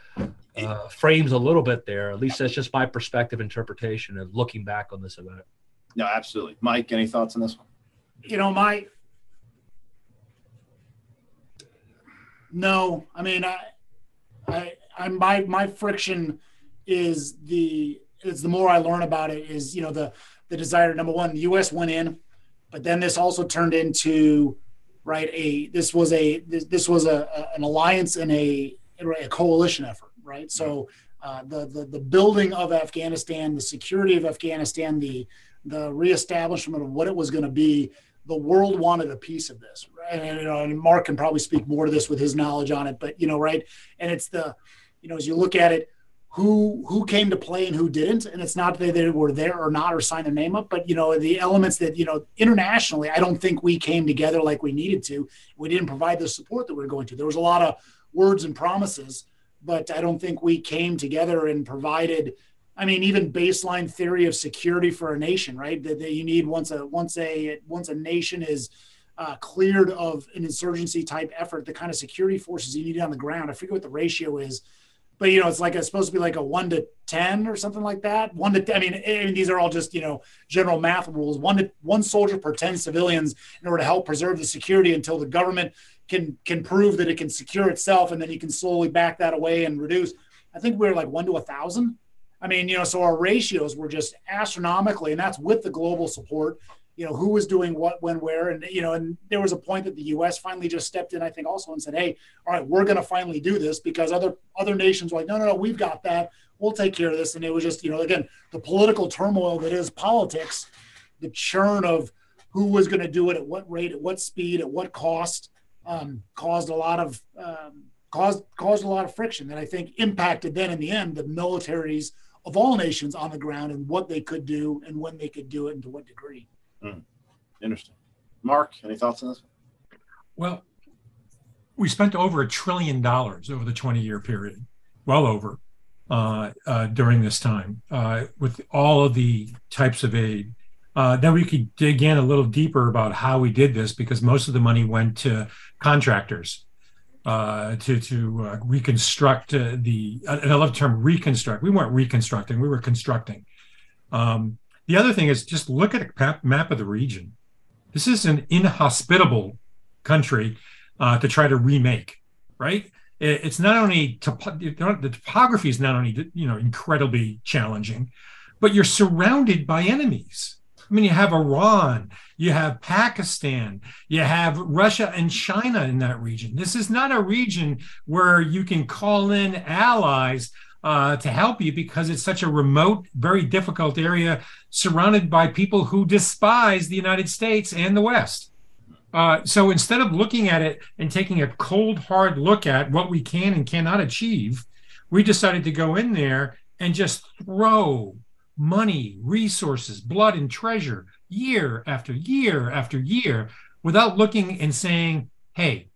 Speaker 3: uh, frames a little bit there. At least that's just my perspective interpretation of looking back on this event.
Speaker 1: No, absolutely. Mike, any thoughts on this one?
Speaker 2: You know, my no, I mean, I, I, I, my, my friction is the is the more I learn about it is you know the the desire number one the U.S. went in, but then this also turned into right a this was a this, this was a, a, an alliance and a a coalition effort right? So uh, the, the the building of Afghanistan the security of Afghanistan the the reestablishment of what it was going to be the world wanted a piece of this and, you know, and Marc can probably speak more to this with his knowledge on it but you know right and it's the you know as you look at it who who came to play and who didn't and it's not that they were there or not or signed their name up but you know the elements that you know internationally i don't think we came together like we needed to. We didn't provide the support that we are going to. There was a lot of words and promises but i don't think we came together and provided i mean even baseline theory of security for a nation right that, that you need once a once a once a nation is uh, cleared of an insurgency type effort the kind of security forces you need on the ground i forget what the ratio is but you know it's like it's supposed to be like a one to ten or something like that. One to I mean, I mean these are all just you know general math rules. One to one soldier per ten civilians in order to help preserve the security until the government can can prove that it can secure itself, and then you can slowly back that away and reduce. I think we we're like one to a thousand. I mean, you know, so our ratios were just astronomically, and that's with the global support you know who was doing what when where and you know and there was a point that the us finally just stepped in i think also and said hey all right we're going to finally do this because other other nations were like no no no we've got that we'll take care of this and it was just you know again the political turmoil that is politics the churn of who was going to do it at what rate at what speed at what cost um, caused a lot of um, caused caused a lot of friction that i think impacted then in the end the militaries of all nations on the ground and what they could do and when they could do it and to what degree
Speaker 1: Mm. Interesting. Marc, any thoughts on this?
Speaker 4: Well, we spent over a trillion dollars over the 20 year period, well over, uh, uh, during this time uh, with all of the types of aid. Uh, then we could dig in a little deeper about how we did this because most of the money went to contractors uh, to to uh, reconstruct the. And I love the term reconstruct. We weren't reconstructing; we were constructing. Um, the other thing is just look at a map of the region. This is an inhospitable country uh, to try to remake, right? It's not only the topography is not only you know incredibly challenging, but you're surrounded by enemies. I mean, you have Iran, you have Pakistan, you have Russia and China in that region. This is not a region where you can call in allies uh, to help you because it's such a remote, very difficult area surrounded by people who despise the United States and the West. Uh, so instead of looking at it and taking a cold, hard look at what we can and cannot achieve, we decided to go in there and just throw money, resources, blood, and treasure year after year after year without looking and saying, hey,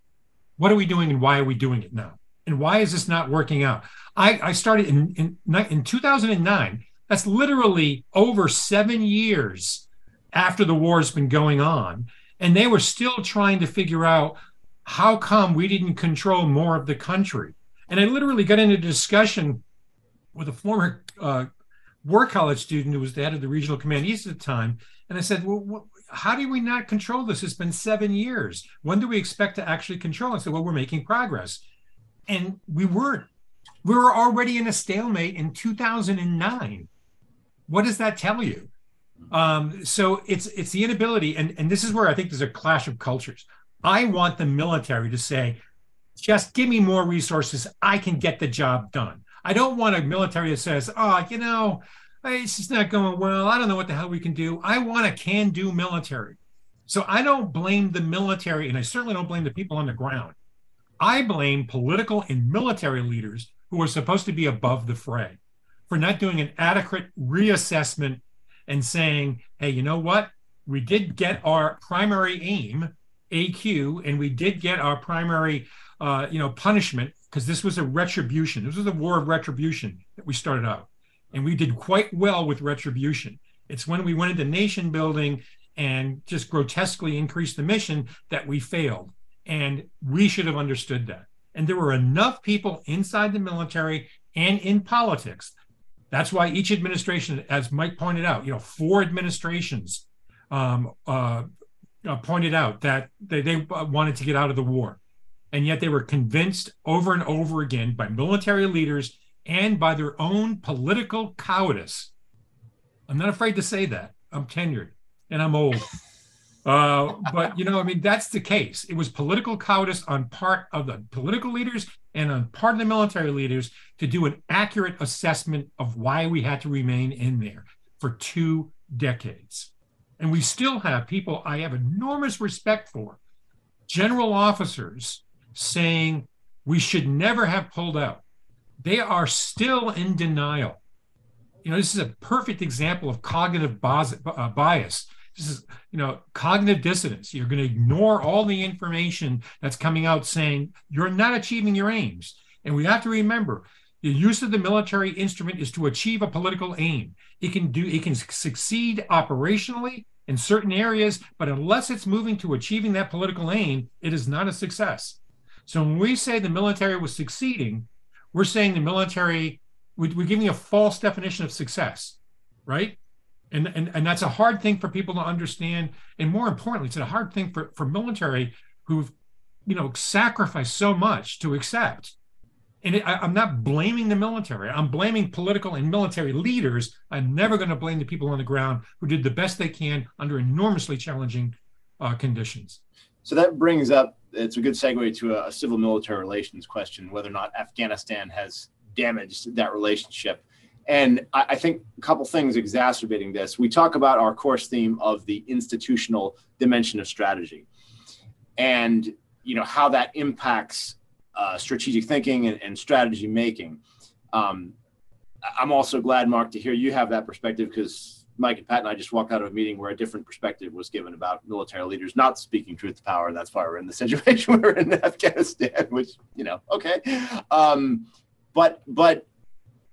Speaker 4: what are we doing and why are we doing it now? And why is this not working out? I, I started in, in, in 2009. That's literally over seven years after the war has been going on. And they were still trying to figure out how come we didn't control more of the country. And I literally got into a discussion with a former uh, war college student who was the head of the regional command east at the time. And I said, well, how do we not control this? It's been seven years. When do we expect to actually control it? I said, well, we're making progress. And we weren't we were already in a stalemate in 2009. What does that tell you? Um, so it's it's the inability, and and this is where I think there's a clash of cultures. I want the military to say, just give me more resources, I can get the job done. I don't want a military that says, oh, you know, it's just not going well. I don't know what the hell we can do. I want a can-do military. So I don't blame the military, and I certainly don't blame the people on the ground. I blame political and military leaders who are supposed to be above the fray for not doing an adequate reassessment and saying, hey, you know what? We did get our primary aim, AQ, and we did get our primary, uh, you know, punishment because this was a retribution. This was a war of retribution that we started out. And we did quite well with retribution. It's when we went into nation building and just grotesquely increased the mission that we failed. And we should have understood that. And there were enough people inside the military and in politics. That's why each administration, as Mike pointed out, you know, four administrations um, uh, uh, pointed out that they, they wanted to get out of the war. And yet they were convinced over and over again by military leaders and by their own political cowardice. I'm not afraid to say that. I'm tenured and I'm old. Uh, but you know, I mean, that's the case. It was political cowardice on part of the political leaders and on part of the military leaders to do an accurate assessment of why we had to remain in there for two decades. And we still have people I have enormous respect for, general officers saying we should never have pulled out. They are still in denial. You know, this is a perfect example of cognitive uh, bias. This is, you know, cognitive dissonance. You're going to ignore all the information that's coming out saying you're not achieving your aims. And we have to remember the use of the military instrument is to achieve a political aim. It can do, it can succeed operationally in certain areas, but unless it's moving to achieving that political aim, it is not a success. So when we say the military was succeeding, we're saying the military, we're giving a false definition of success, right? And, and, and that's a hard thing for people to understand. And more importantly, it's a hard thing for, for military who've, you know, sacrificed so much to accept. And it, I, am not blaming the military. I'm blaming political and military leaders. I'm never going to blame the people on the ground who did the best they can under enormously challenging uh, conditions.
Speaker 1: So that brings up it's a good segue to a, a civil military relations question whether or not Afghanistan has damaged that relationship. And I, I, think a couple things exacerbating this. We talk about our course theme of the institutional dimension of strategy, and you know how that impacts uh, strategic thinking and, and strategy making. Um, I'm also glad, Marc, to hear you have that perspective because Mike and Pat and I just walked out of a meeting where a different perspective was given about military leaders not speaking truth to power. That's why we're in the <laughs> situation we're in Afghanistan, which you know, okay. Um, but but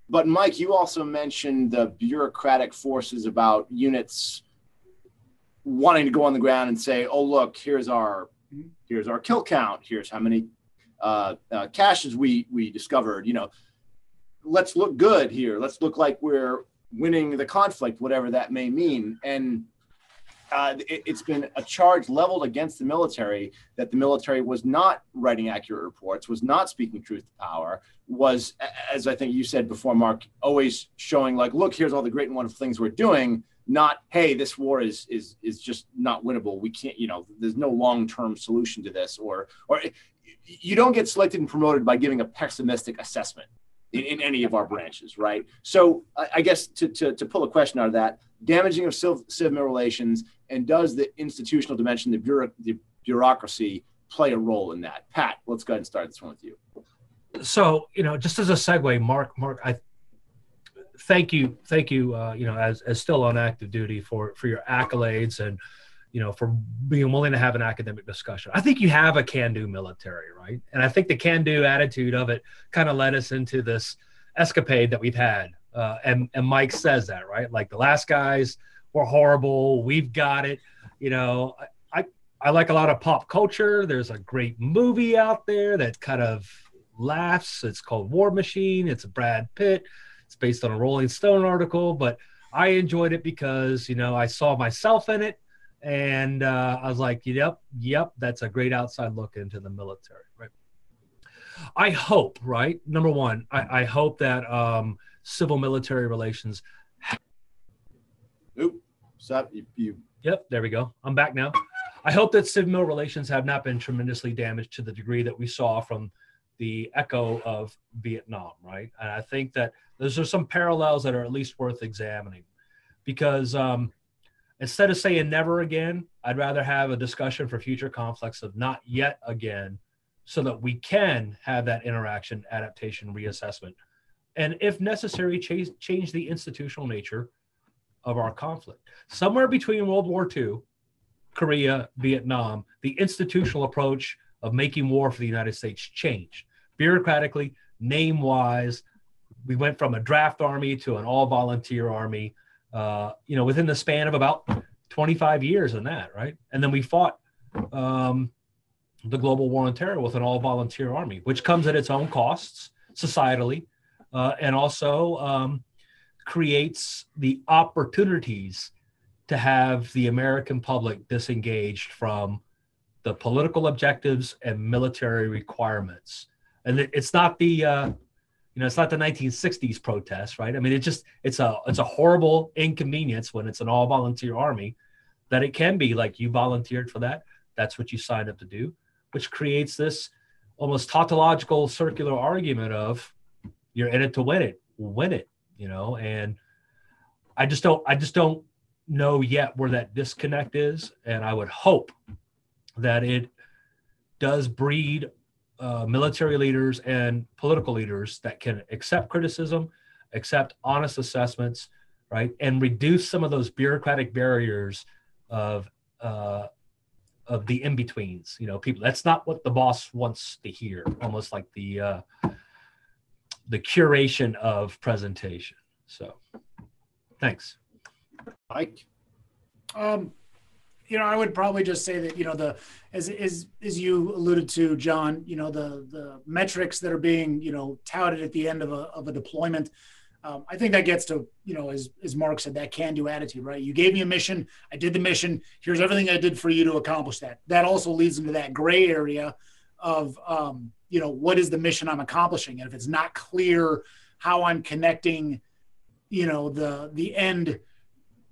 Speaker 1: but Mike, you also mentioned the bureaucratic forces about units wanting to go on the ground and say, "Oh, look, here's our here's our kill count. Here's how many uh, uh, caches we we discovered." You know, let's look good here. Let's look like we're winning the conflict, whatever that may mean. And uh, it, has been a charge leveled against the military that the military was not writing accurate reports, was not speaking truth to power, was, as I think you said before, Marc, always showing like, look, here's all the great and wonderful things we're doing. Not, hey, this war is is is just not winnable. We can't, you know, there's no long term solution to this, or or you don't get selected and promoted by giving a pessimistic assessment in, in any of our branches, right? So I, I guess to, to, to, pull a question out of that, damaging of civil, civil relations, and does the institutional dimension, the, bureau, the bureaucracy, play a role in that? Pat, let's go ahead and start this one with you.
Speaker 3: So you know, just as a segue, Marc, Marc, I thank you, thank you, uh, you know, as as still on active duty for for your accolades and you know, for being willing to have an academic discussion. I think you have a can-do military, right? And I think the can-do attitude of it kind of led us into this escapade that we've had. Uh, and and Mike says that, right? Like the last guys were horrible. We've got it. You know, I I like a lot of pop culture. There's a great movie out there that kind of laughs. It's called War Machine. It's a Brad Pitt. It's based on a Rolling Stone article, but I enjoyed it because you know I saw myself in it and uh, I was like, "Yep, yep, that's a great outside look into the military." Right. I hope, right? Number one, I, I hope that um, civil military relations.
Speaker 1: Oop, stop. You, you.
Speaker 3: Yep, there we go. I'm back now. I hope that civil relations have not been tremendously damaged to the degree that we saw from the echo of Vietnam, right? And I think that those are some parallels that are at least worth examining because um, instead of saying never again, I'd rather have a discussion for future conflicts of not yet again so that we can have that interaction, adaptation, reassessment, and if necessary, change, change the institutional nature of our conflict. Somewhere between World War II, Korea, Vietnam, the institutional approach of making war for the United States changed. Bureaucratically, name wise, we went from a draft army to an all volunteer army, uh, you know, within the span of about 25 years in that, right? And then we fought um, the global war on terror with an all volunteer army, which comes at its own costs societally uh, and also um, creates the opportunities to have the American public disengaged from the political objectives and military requirements. And it's not the uh, you know it's not the 1960s protests, right? I mean, it's just it's a it's a horrible inconvenience when it's an all volunteer army that it can be like you volunteered for that. That's what you signed up to do, which creates this almost tautological circular argument of you're in it to win it, win it, you know, and I just don't I just don't know yet where that disconnect is, and I would hope that it does breed uh, military leaders and political leaders that can accept criticism, accept honest assessments, right, and reduce some of those bureaucratic barriers of uh, of the in betweens. You know, people. That's not what the boss wants to hear. Almost like the uh, the curation of presentation. So, thanks.
Speaker 1: Mike.
Speaker 2: Um, you know, I would probably just say that you know the as as as you alluded to, Jon. You know the the metrics that are being you know touted at the end of a of a deployment. Um, I think that gets to you know as as Marc said that can do attitude, right? You gave me a mission, I did the mission. Here's everything I did for you to accomplish that. That also leads into that gray area of um, you know what is the mission I'm accomplishing, and if it's not clear how I'm connecting, you know the the end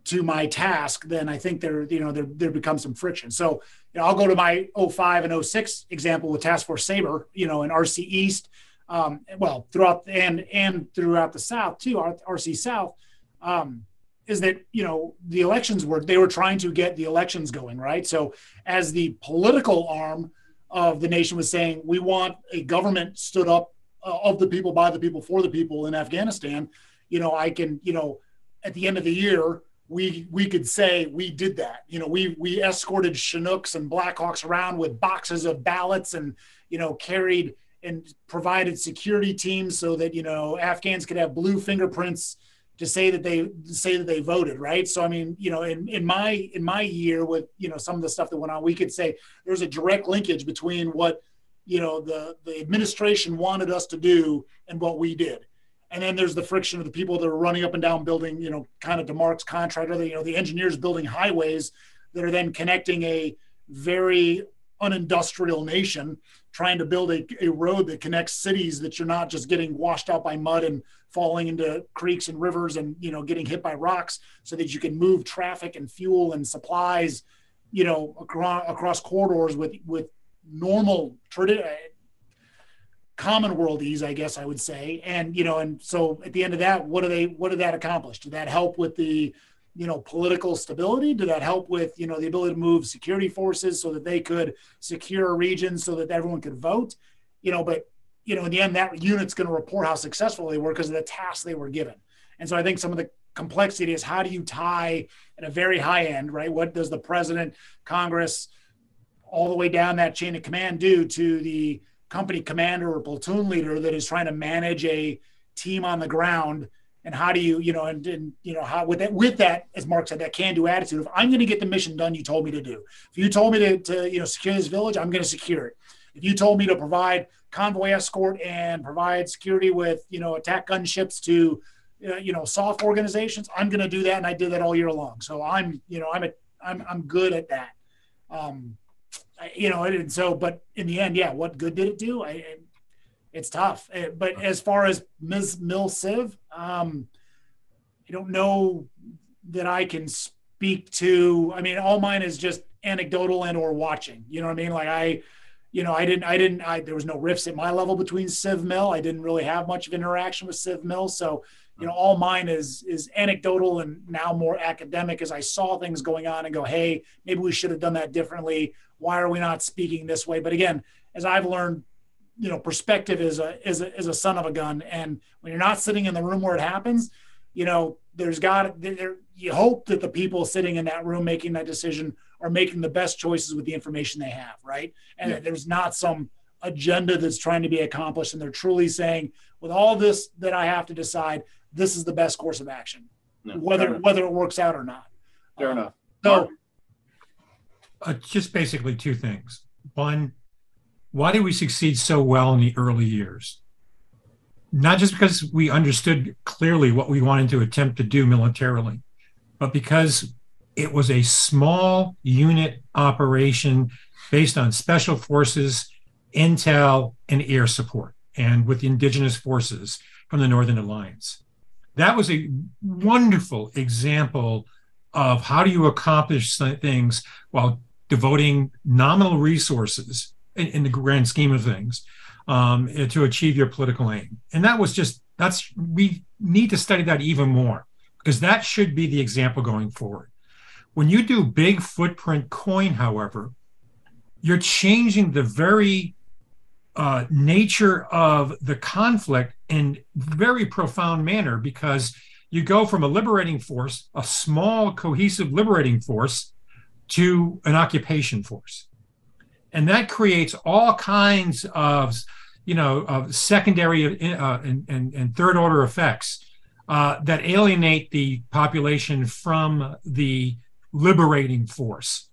Speaker 2: to my task, then I think there, you know, there, there becomes some friction. So, you know, I'll go to my 05 and 06 example with Task Force Sabre, you know, in RC East, um, well, throughout and and throughout the South too, RC South, um, is that you know the elections were they were trying to get the elections going, right? So, as the political arm of the nation was saying, we want a government stood up uh, of the people, by the people, for the people in Afghanistan. You know, I can, you know, at the end of the year we we could say we did that. You know, we we escorted Chinooks and Blackhawks around with boxes of ballots and you know carried and provided security teams so that you know Afghans could have blue fingerprints to say that they say that they voted right so i mean you know in, in my in my year with you know some of the stuff that went on we could say there's a direct linkage between what you know the the administration wanted us to do and what we did and then there's the friction of the people that are running up and down building, you know, kind of DeMarc's contractor, you know, the engineers building highways that are then connecting a very unindustrial nation trying to build a, a road that connects cities that you're not just getting washed out by mud and falling into creeks and rivers and you know getting hit by rocks so that you can move traffic and fuel and supplies you know across, across corridors with with normal common world ease, I guess I would say. And you know, and so at the end of that, what do they what did that accomplish? Did that help with the you know political stability? Did that help with you know the ability to move security forces so that they could secure a region so that everyone could vote? You know, but you know, in the end, that unit's going to report how successful they were because of the tasks they were given. And so I think some of the complexity is how do you tie at a very high end, right? What does the president, Congress, all the way down that chain of command do to the company commander or platoon leader that is trying to manage a team on the ground? And how do you you know and, and you know how with that with that as Marc said that can do attitude if i'm going to get the mission done you told me to do. If you told me to, to you know secure this village i'm going to secure it. If you told me to provide convoy escort and provide security with you know attack gunships to uh, you know soft organizations i'm going to do that and i did that all year long. So i'm you know i'm a i'm, I'm good at that. Um, you know, and so, but in the end, yeah, what good did it do? I, it's tough. Eh, but as far as Ms. Mill Civ, um, I don't know that I can speak to. I mean, all mine is just anecdotal and or watching. You know what I mean? Like I, you know, I didn't, I didn't, I, there was no rifts at my level between Civ Mil. I didn't really have much of interaction with Civ Mil. So, you know, all mine is, is anecdotal and now more academic as I saw things going on and go, Hey, maybe we should have done that differently. Why are we not speaking this way? But again, as I've learned, you know, perspective is a, is a, is a son of a gun. And when you're not sitting in the room where it happens, you know, there's got there you hope that the people sitting in that room making that decision are making the best choices with the information they have, right? And yeah. there's not some agenda that's trying to be accomplished, and they're truly saying, with all this that I have to decide, this is the best course of action, no, whether whether it works out or not.
Speaker 1: Fair um, enough.
Speaker 2: So,
Speaker 4: uh, just basically two things. One, why did we succeed so well in the early years? Not just because we understood clearly what we wanted to attempt to do militarily, but because it was a small unit operation based on special forces, intel, and air support, and with indigenous forces from the Northern Alliance. That was a wonderful example of how do you accomplish things while devoting nominal resources in, in the grand scheme of things um, to achieve your political aim. And that was just, that's, we need to study that even more because that should be the example going forward. When you do big footprint coin, however, you're changing the very uh, nature of the conflict in very profound manner because you go from a liberating force, a small cohesive liberating force, to an occupation force, and that creates all kinds of you know of secondary uh, and, and, and third order effects uh, that alienate the population from the liberating force.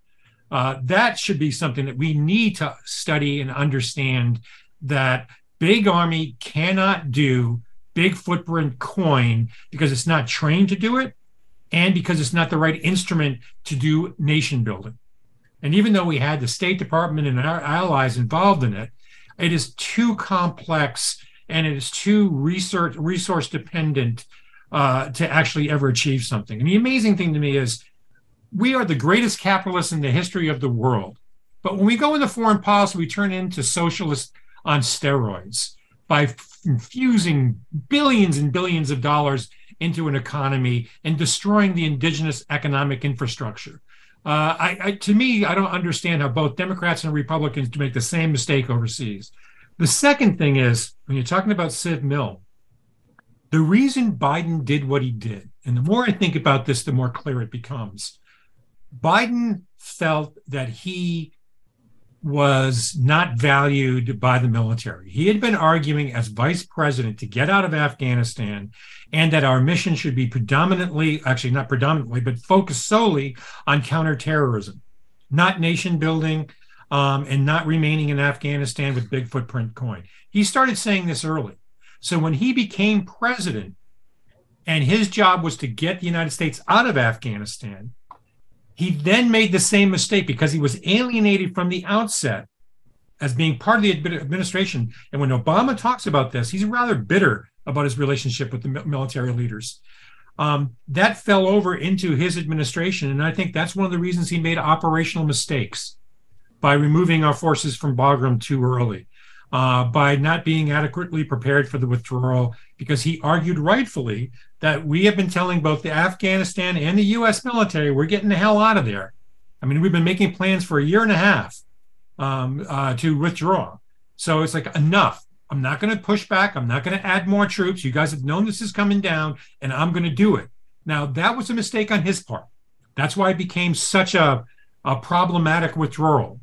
Speaker 4: Uh, that should be something that we need to study and understand that big army cannot do big footprint coin because it's not trained to do it and because it's not the right instrument to do nation building. And even though we had the State Department and our allies involved in it, it is too complex and it is too research resource dependent uh, to actually ever achieve something. And the amazing thing to me is we are the greatest capitalists in the history of the world. But when we go into foreign policy, we turn into socialists on steroids by infusing billions and billions of dollars into an economy and destroying the indigenous economic infrastructure. Uh, I, I, to me, I don't understand how both Democrats and Republicans make the same mistake overseas. The second thing is when you're talking about Civ Mil, the reason Biden did what he did, and the more I think about this, the more clear it becomes. Biden felt that he was not valued by the military. He had been arguing as vice president to get out of Afghanistan and that our mission should be predominantly, actually, not predominantly, but focused solely on counterterrorism, not nation building, um, and not remaining in Afghanistan with big footprint coin. He started saying this early. So when he became president and his job was to get the United States out of Afghanistan, he then made the same mistake because he was alienated from the outset as being part of the administration. And when Obama talks about this, he's rather bitter about his relationship with the military leaders. Um, that fell over into his administration. And I think that's one of the reasons he made operational mistakes by removing our forces from Bagram too early uh, by not being adequately prepared for the withdrawal, because he argued rightfully that we have been telling both the Afghanistan and the U.S. military we're getting the hell out of there. I mean, we've been making plans for a year and a half um, uh, to withdraw. So it's like enough. I'm not going to push back. I'm not going to add more troops. You guys have known this is coming down, and I'm going to do it. Now, that was a mistake on his part. That's why it became such a, a problematic withdrawal.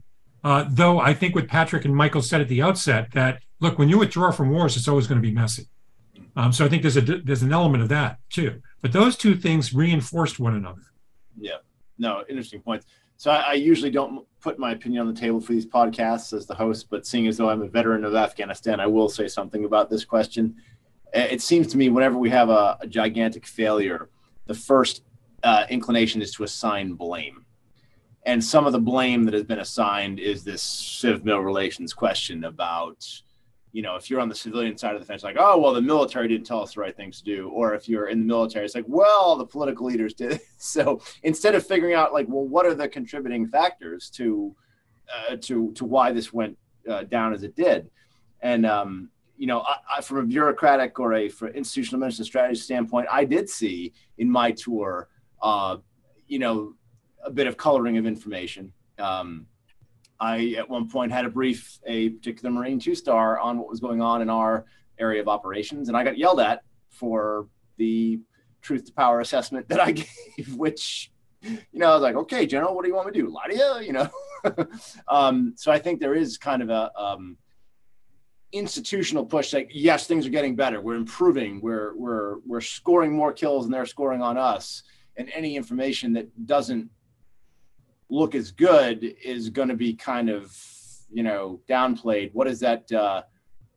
Speaker 4: Uh, though I think what Patrick and Michael said at the outset that look, when you withdraw from wars, it's always going to be messy. Um, so I think there's a there's an element of that too. But those two things reinforced one another.
Speaker 1: Yeah, no, interesting points. So I, I, usually don't put my opinion on the table for these podcasts as the host, but seeing as though I'm a veteran of Afghanistan, I will say something about this question. It seems to me whenever we have a, a gigantic failure, the first uh, inclination is to assign blame and some of the blame that has been assigned is this civ mil relations question about you know if you're on the civilian side of the fence like oh well the military didn't tell us the right things to do. Or if you're in the military it's like well the political leaders did <laughs> so instead of figuring out like well what are the contributing factors to uh, to to why this went uh, down as it did? And um, you know I, I, from a bureaucratic or a for institutional management strategy standpoint i did see in my tour uh, you know a bit of coloring of information. Um, I at one point had to brief a particular Marine two star on what was going on in our area of operations, and I got yelled at for the truth to power assessment that I <laughs> gave, which, you know, I was like, okay, General, what do you want me to do? Lie to you? You know? <laughs> um, so I think there is kind of a um, institutional push like, yes, things are getting better. We're improving. We're, we're, we're scoring more kills and they're scoring on us. And any information that doesn't look as good is going to be kind of, you know, downplayed. What is that? Uh,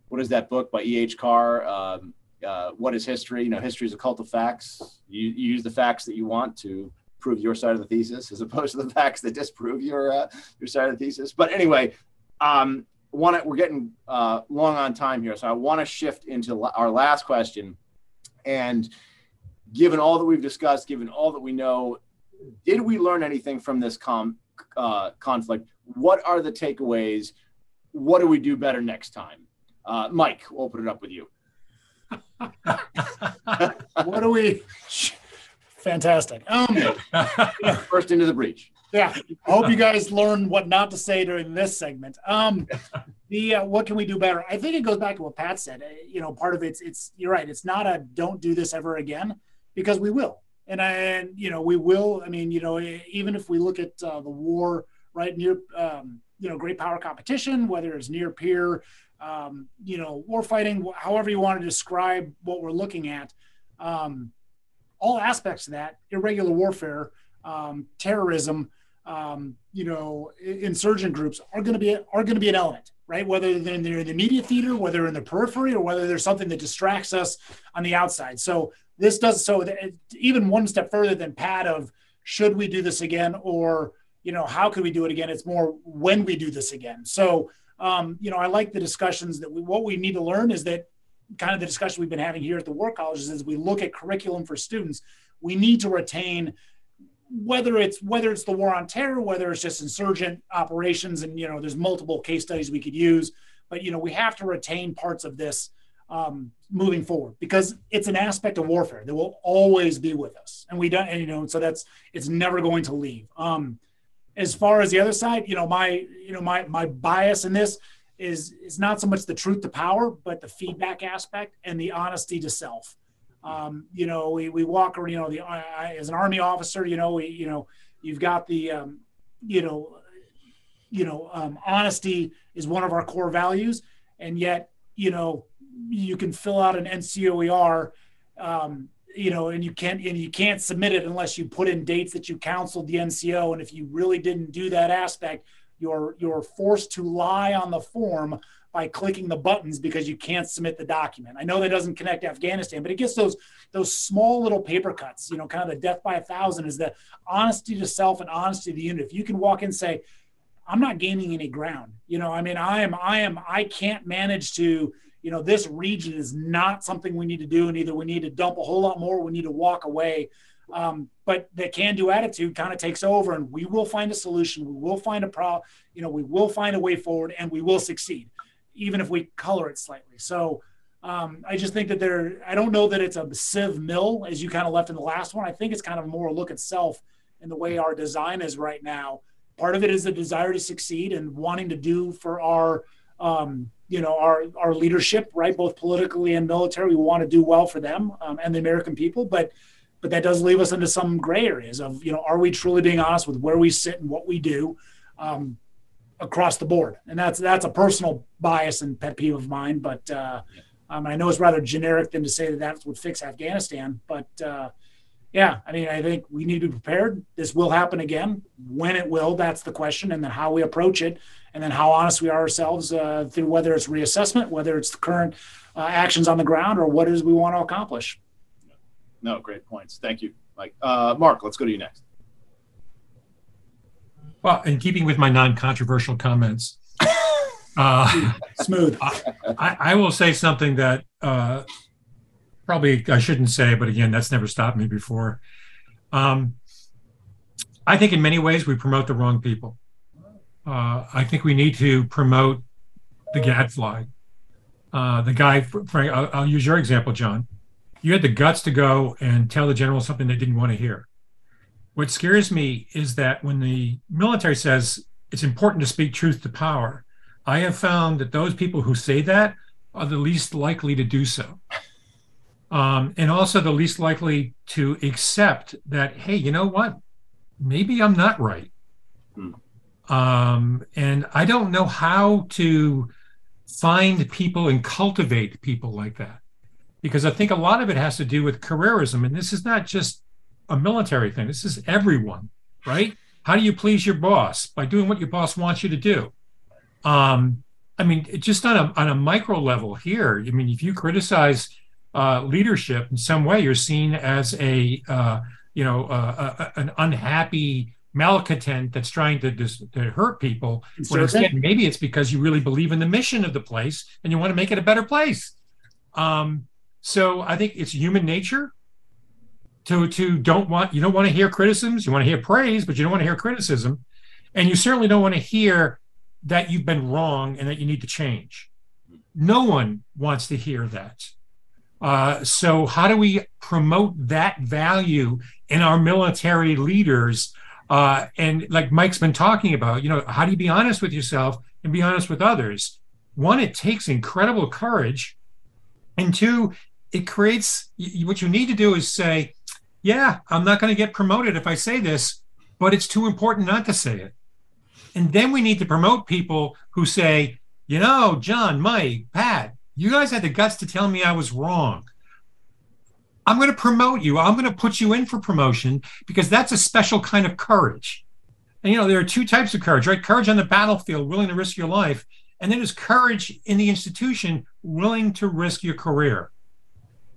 Speaker 1: what is that book by E.H. Carr? Um, uh, what is history? You know, history is a cult of facts. You, you, use the facts that you want to prove your side of the thesis, as opposed to the facts that disprove your uh, your side of the thesis. But anyway, um, want we're getting uh, long on time here, so I want to shift into our last question. And given all that we've discussed, given all that we know, did we learn anything from this com- uh, conflict? What are the takeaways? What do we do better next time? Uh, Mike, we'll open it up with you. <laughs>
Speaker 2: what do we? Fantastic. Um, <laughs>
Speaker 1: First into the breach.
Speaker 2: Yeah, I hope you guys learn what not to say during this segment. Um, the uh, what can we do better? I think it goes back to what Pat said. Uh, you know, part of it's it's you're right. It's not a don't do this ever again because we will, and I, and you know we will. I mean, you know, even if we look at uh, the war right near, um, you know, great power competition, whether it's near peer, um, you know, war fighting, however you want to describe what we're looking at, um, all aspects of that, irregular warfare, um, terrorism, um, you know, insurgent groups are going to be are going to be an element, right? Whether they're in the immediate theater, whether in the periphery, or whether there's something that distracts us on the outside. So this does so even one step further than Pat of should we do this again, or you know, how could we do it again? It's more when we do this again. So um, you know, I like the discussions that we, what we need to learn is that kind of the discussion we've been having here at the war colleges is we look at curriculum for students, we need to retain whether it's whether it's the war on terror, whether it's just insurgent operations, and you know, there's multiple case studies we could use, but you know, we have to retain parts of this um, moving forward because it's an aspect of warfare that will always be with us, and we don't, and you know, so that's it's never going to leave. Um, as far as the other side, you know, my you know my my bias in this is is not so much the truth to power, but the feedback aspect and the honesty to self. Um, you know, we, we walk around, you know, the I, as an army officer, you know, we, you know, you've got the, um, you know, you know, um, honesty is one of our core values, and yet, you know, you can fill out an NCOER, um, you know, and you can't and you can't submit it unless you put in dates that you counseled the NCO. And if you really didn't do that aspect, you're you're forced to lie on the form by clicking the buttons because you can't submit the document. I know that doesn't connect Afghanistan, but it gets those those small little paper cuts. You know, kind of the death by a thousand is the honesty to self and honesty to the unit. If you can walk in and say, "I'm not gaining any ground," you know, I mean, I am, I am, I can't manage to you know, this region is not something we need to do, and either we need to dump a whole lot more, we need to walk away. Um, but the can-do attitude kind of takes over, and we will find a solution. We will find a pro, you know, we will find a way forward, and we will succeed, even if we color it slightly. So um, I just think that there. I don't know that it's a Civ Mil as you kind of left in the last one. I think it's kind of more a look at self and the way our design is right now. Part of it is the desire to succeed and wanting to do for our um, you know our our leadership right both politically and military we want to do well for them um, and the american people but but that does leave us into some gray areas of you know are we truly being honest with where we sit and what we do um, across the board? And that's that's a personal bias and pet peeve of mine but uh, um, i know it's rather generic than to say that that would fix afghanistan but uh, yeah i mean i think we need to be prepared. This will happen again. When it will that's the question and then how we approach it and then how honest we are ourselves uh, through whether it's reassessment, whether it's the current uh, actions on the ground, or what it is we want to accomplish.
Speaker 1: No, great points. Thank you, Mike. Uh, Marc, let's go to you next.
Speaker 4: Well, in keeping with my non-controversial comments, <laughs> uh,
Speaker 2: smooth.
Speaker 4: I, I, will say something that uh, probably I shouldn't say, but again, that's never stopped me before. Um, I think in many ways we promote the wrong people uh, I think we need to promote the gadfly. Uh, the guy, Frank, I'll, I'll, use your example, Jon. You had the guts to go and tell the general something they didn't want to hear. What scares me is that when the military says it's important to speak truth to power, I have found that those people who say that are the least likely to do so. um, and also the least likely to accept that, hey, you know what? Maybe I'm not right. Hmm. Um, and I don't know how to find people and cultivate people like that. Because I think a lot of it has to do with careerism. And this is not just a military thing, this is everyone, right? How do you please your boss? By doing what your boss wants you to do. Um, I mean, just on a, on a micro level here, I mean, if you criticize uh, leadership in some way, you're seen as a, uh, you know, uh, a, an unhappy malcontent that's trying to, dis- to hurt people. When instead, maybe it's because you really believe in the mission of the place and you want to make it a better place. Um, so I think it's human nature to to don't want you don't want to hear criticisms. You want to hear praise, but you don't want to hear criticism, and you certainly don't want to hear that you've been wrong and that you need to change. No one wants to hear that. Uh, so how do we promote that value in our military leaders uh, and like Mike's been talking about, you know, how do you be honest with yourself and be honest with others? One, it takes incredible courage. And two, it creates what you need to do is say, yeah, I'm not going to get promoted if I say this, but it's too important not to say it. And then we need to promote people who say, you know, Jon, Mike, Pat, you guys had the guts to tell me I was wrong. I'm going to promote you. I'm going to put you in for promotion because that's a special kind of courage. And you know, there are two types of courage, right? Courage on the battlefield, willing to risk your life, and then there's courage in the institution, willing to risk your career.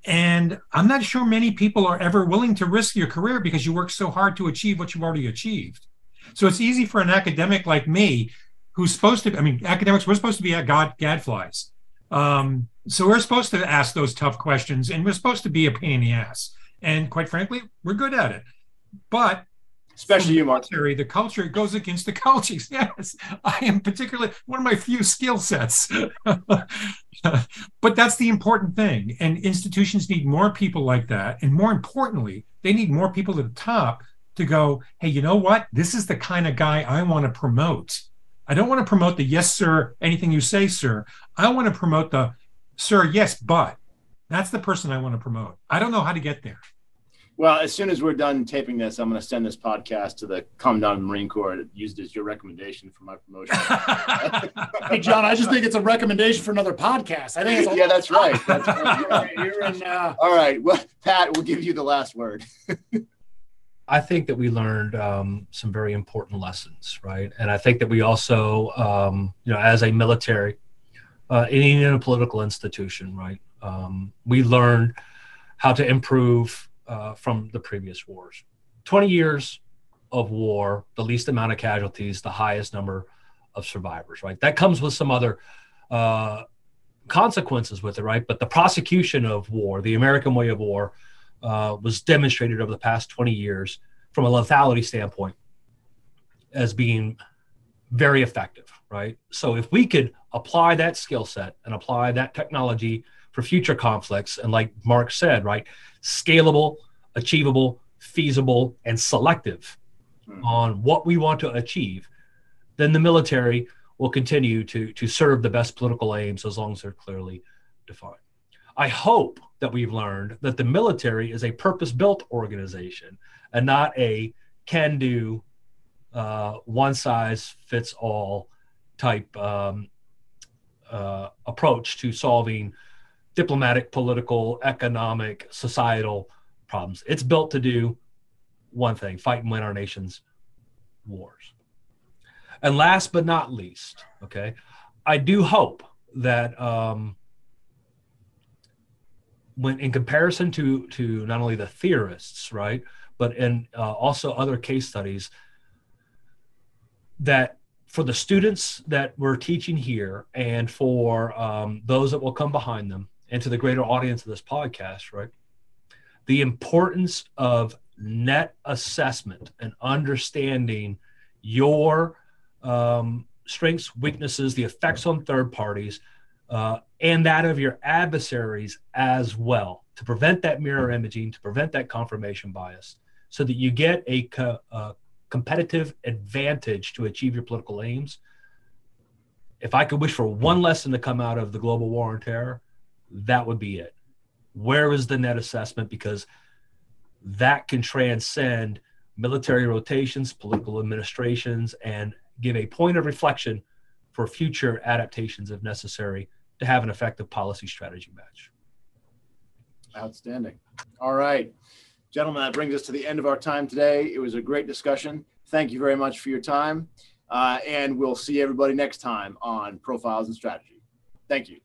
Speaker 4: And I'm not sure many people are ever willing to risk your career because you work so hard to achieve what you've already achieved. So it's easy for an academic like me, who's supposed to, I mean, academics, we're supposed to be god, gadflies. Um, so we're supposed to ask those tough questions and we're supposed to be a pain in the ass. And quite frankly, we're good at it. But
Speaker 1: especially you, Marc.
Speaker 4: The culture goes against the <laughs> culture. Yes, I am particularly one of my few skill sets. <laughs> but that's the important thing. And institutions need more people like that. And more importantly, they need more people at the top to go, hey, you know what? This is the kind of guy I want to promote. I don't want to promote the yes, sir, anything you say, sir. I want to promote the sir, yes, but that's the person I want to promote. I don't know how to get there.
Speaker 1: Well, as soon as we're done taping this, I'm going to send this podcast to the Commandant of the Marine Corps to use it as your recommendation for my promotion. <laughs>
Speaker 2: hey, Jon, I just think it's a recommendation for another podcast. I think it's
Speaker 1: yeah, that's right. That's right. You're, you're in, uh... All right. Well, Pat, we'll give you the last word. <laughs>
Speaker 3: I think that we learned um, some very important lessons, right? And I think that we also, um, you know, as a military, uh, in a political institution, right? Um, we learned how to improve uh, from the previous wars. 20 years of war, the least amount of casualties, the highest number of survivors, right? That comes with some other uh, consequences with it, right? But the prosecution of war, the American way of war, uh, was demonstrated over the past 20 years from a lethality standpoint as being very effective, right? So if we could apply that skill set and apply that technology for future conflicts, and like Marc said, right, scalable, achievable, feasible, and selective mm-hmm. on what we want to achieve, then the military will continue to to serve the best political aims as long as they're clearly defined. I hope that we've learned that the military is a purpose-built organization and not a can-do uh, one size fits all type um, uh, approach to solving diplomatic, political, economic, societal problems. It's built to do one thing fight and win our nation's wars. And last but not least, okay, I do hope that um, when in comparison to to not only the theorists, right, but in uh, also other case studies, that for the students that we're teaching here and for um, those that will come behind them and to the greater audience of this podcast, right? The importance of net assessment and understanding your um, strengths, weaknesses, the effects on third parties, uh, and that of your adversaries as well to prevent that mirror imaging, to prevent that confirmation bias, so that you get a, co- uh, competitive advantage to achieve your political aims. If I could wish for one lesson to come out of the global war on terror, that would be it. where is the net assessment? Because that can transcend military rotations, political administrations, and give a point of reflection for future adaptations if necessary to have an effective policy strategy match.
Speaker 1: Outstanding. All right. Gentlemen, that brings us to the end of our time today. It was a great discussion. Thank you very much for your time. Uh, and we'll see everybody next time on Profiles and Strategy. Thank you.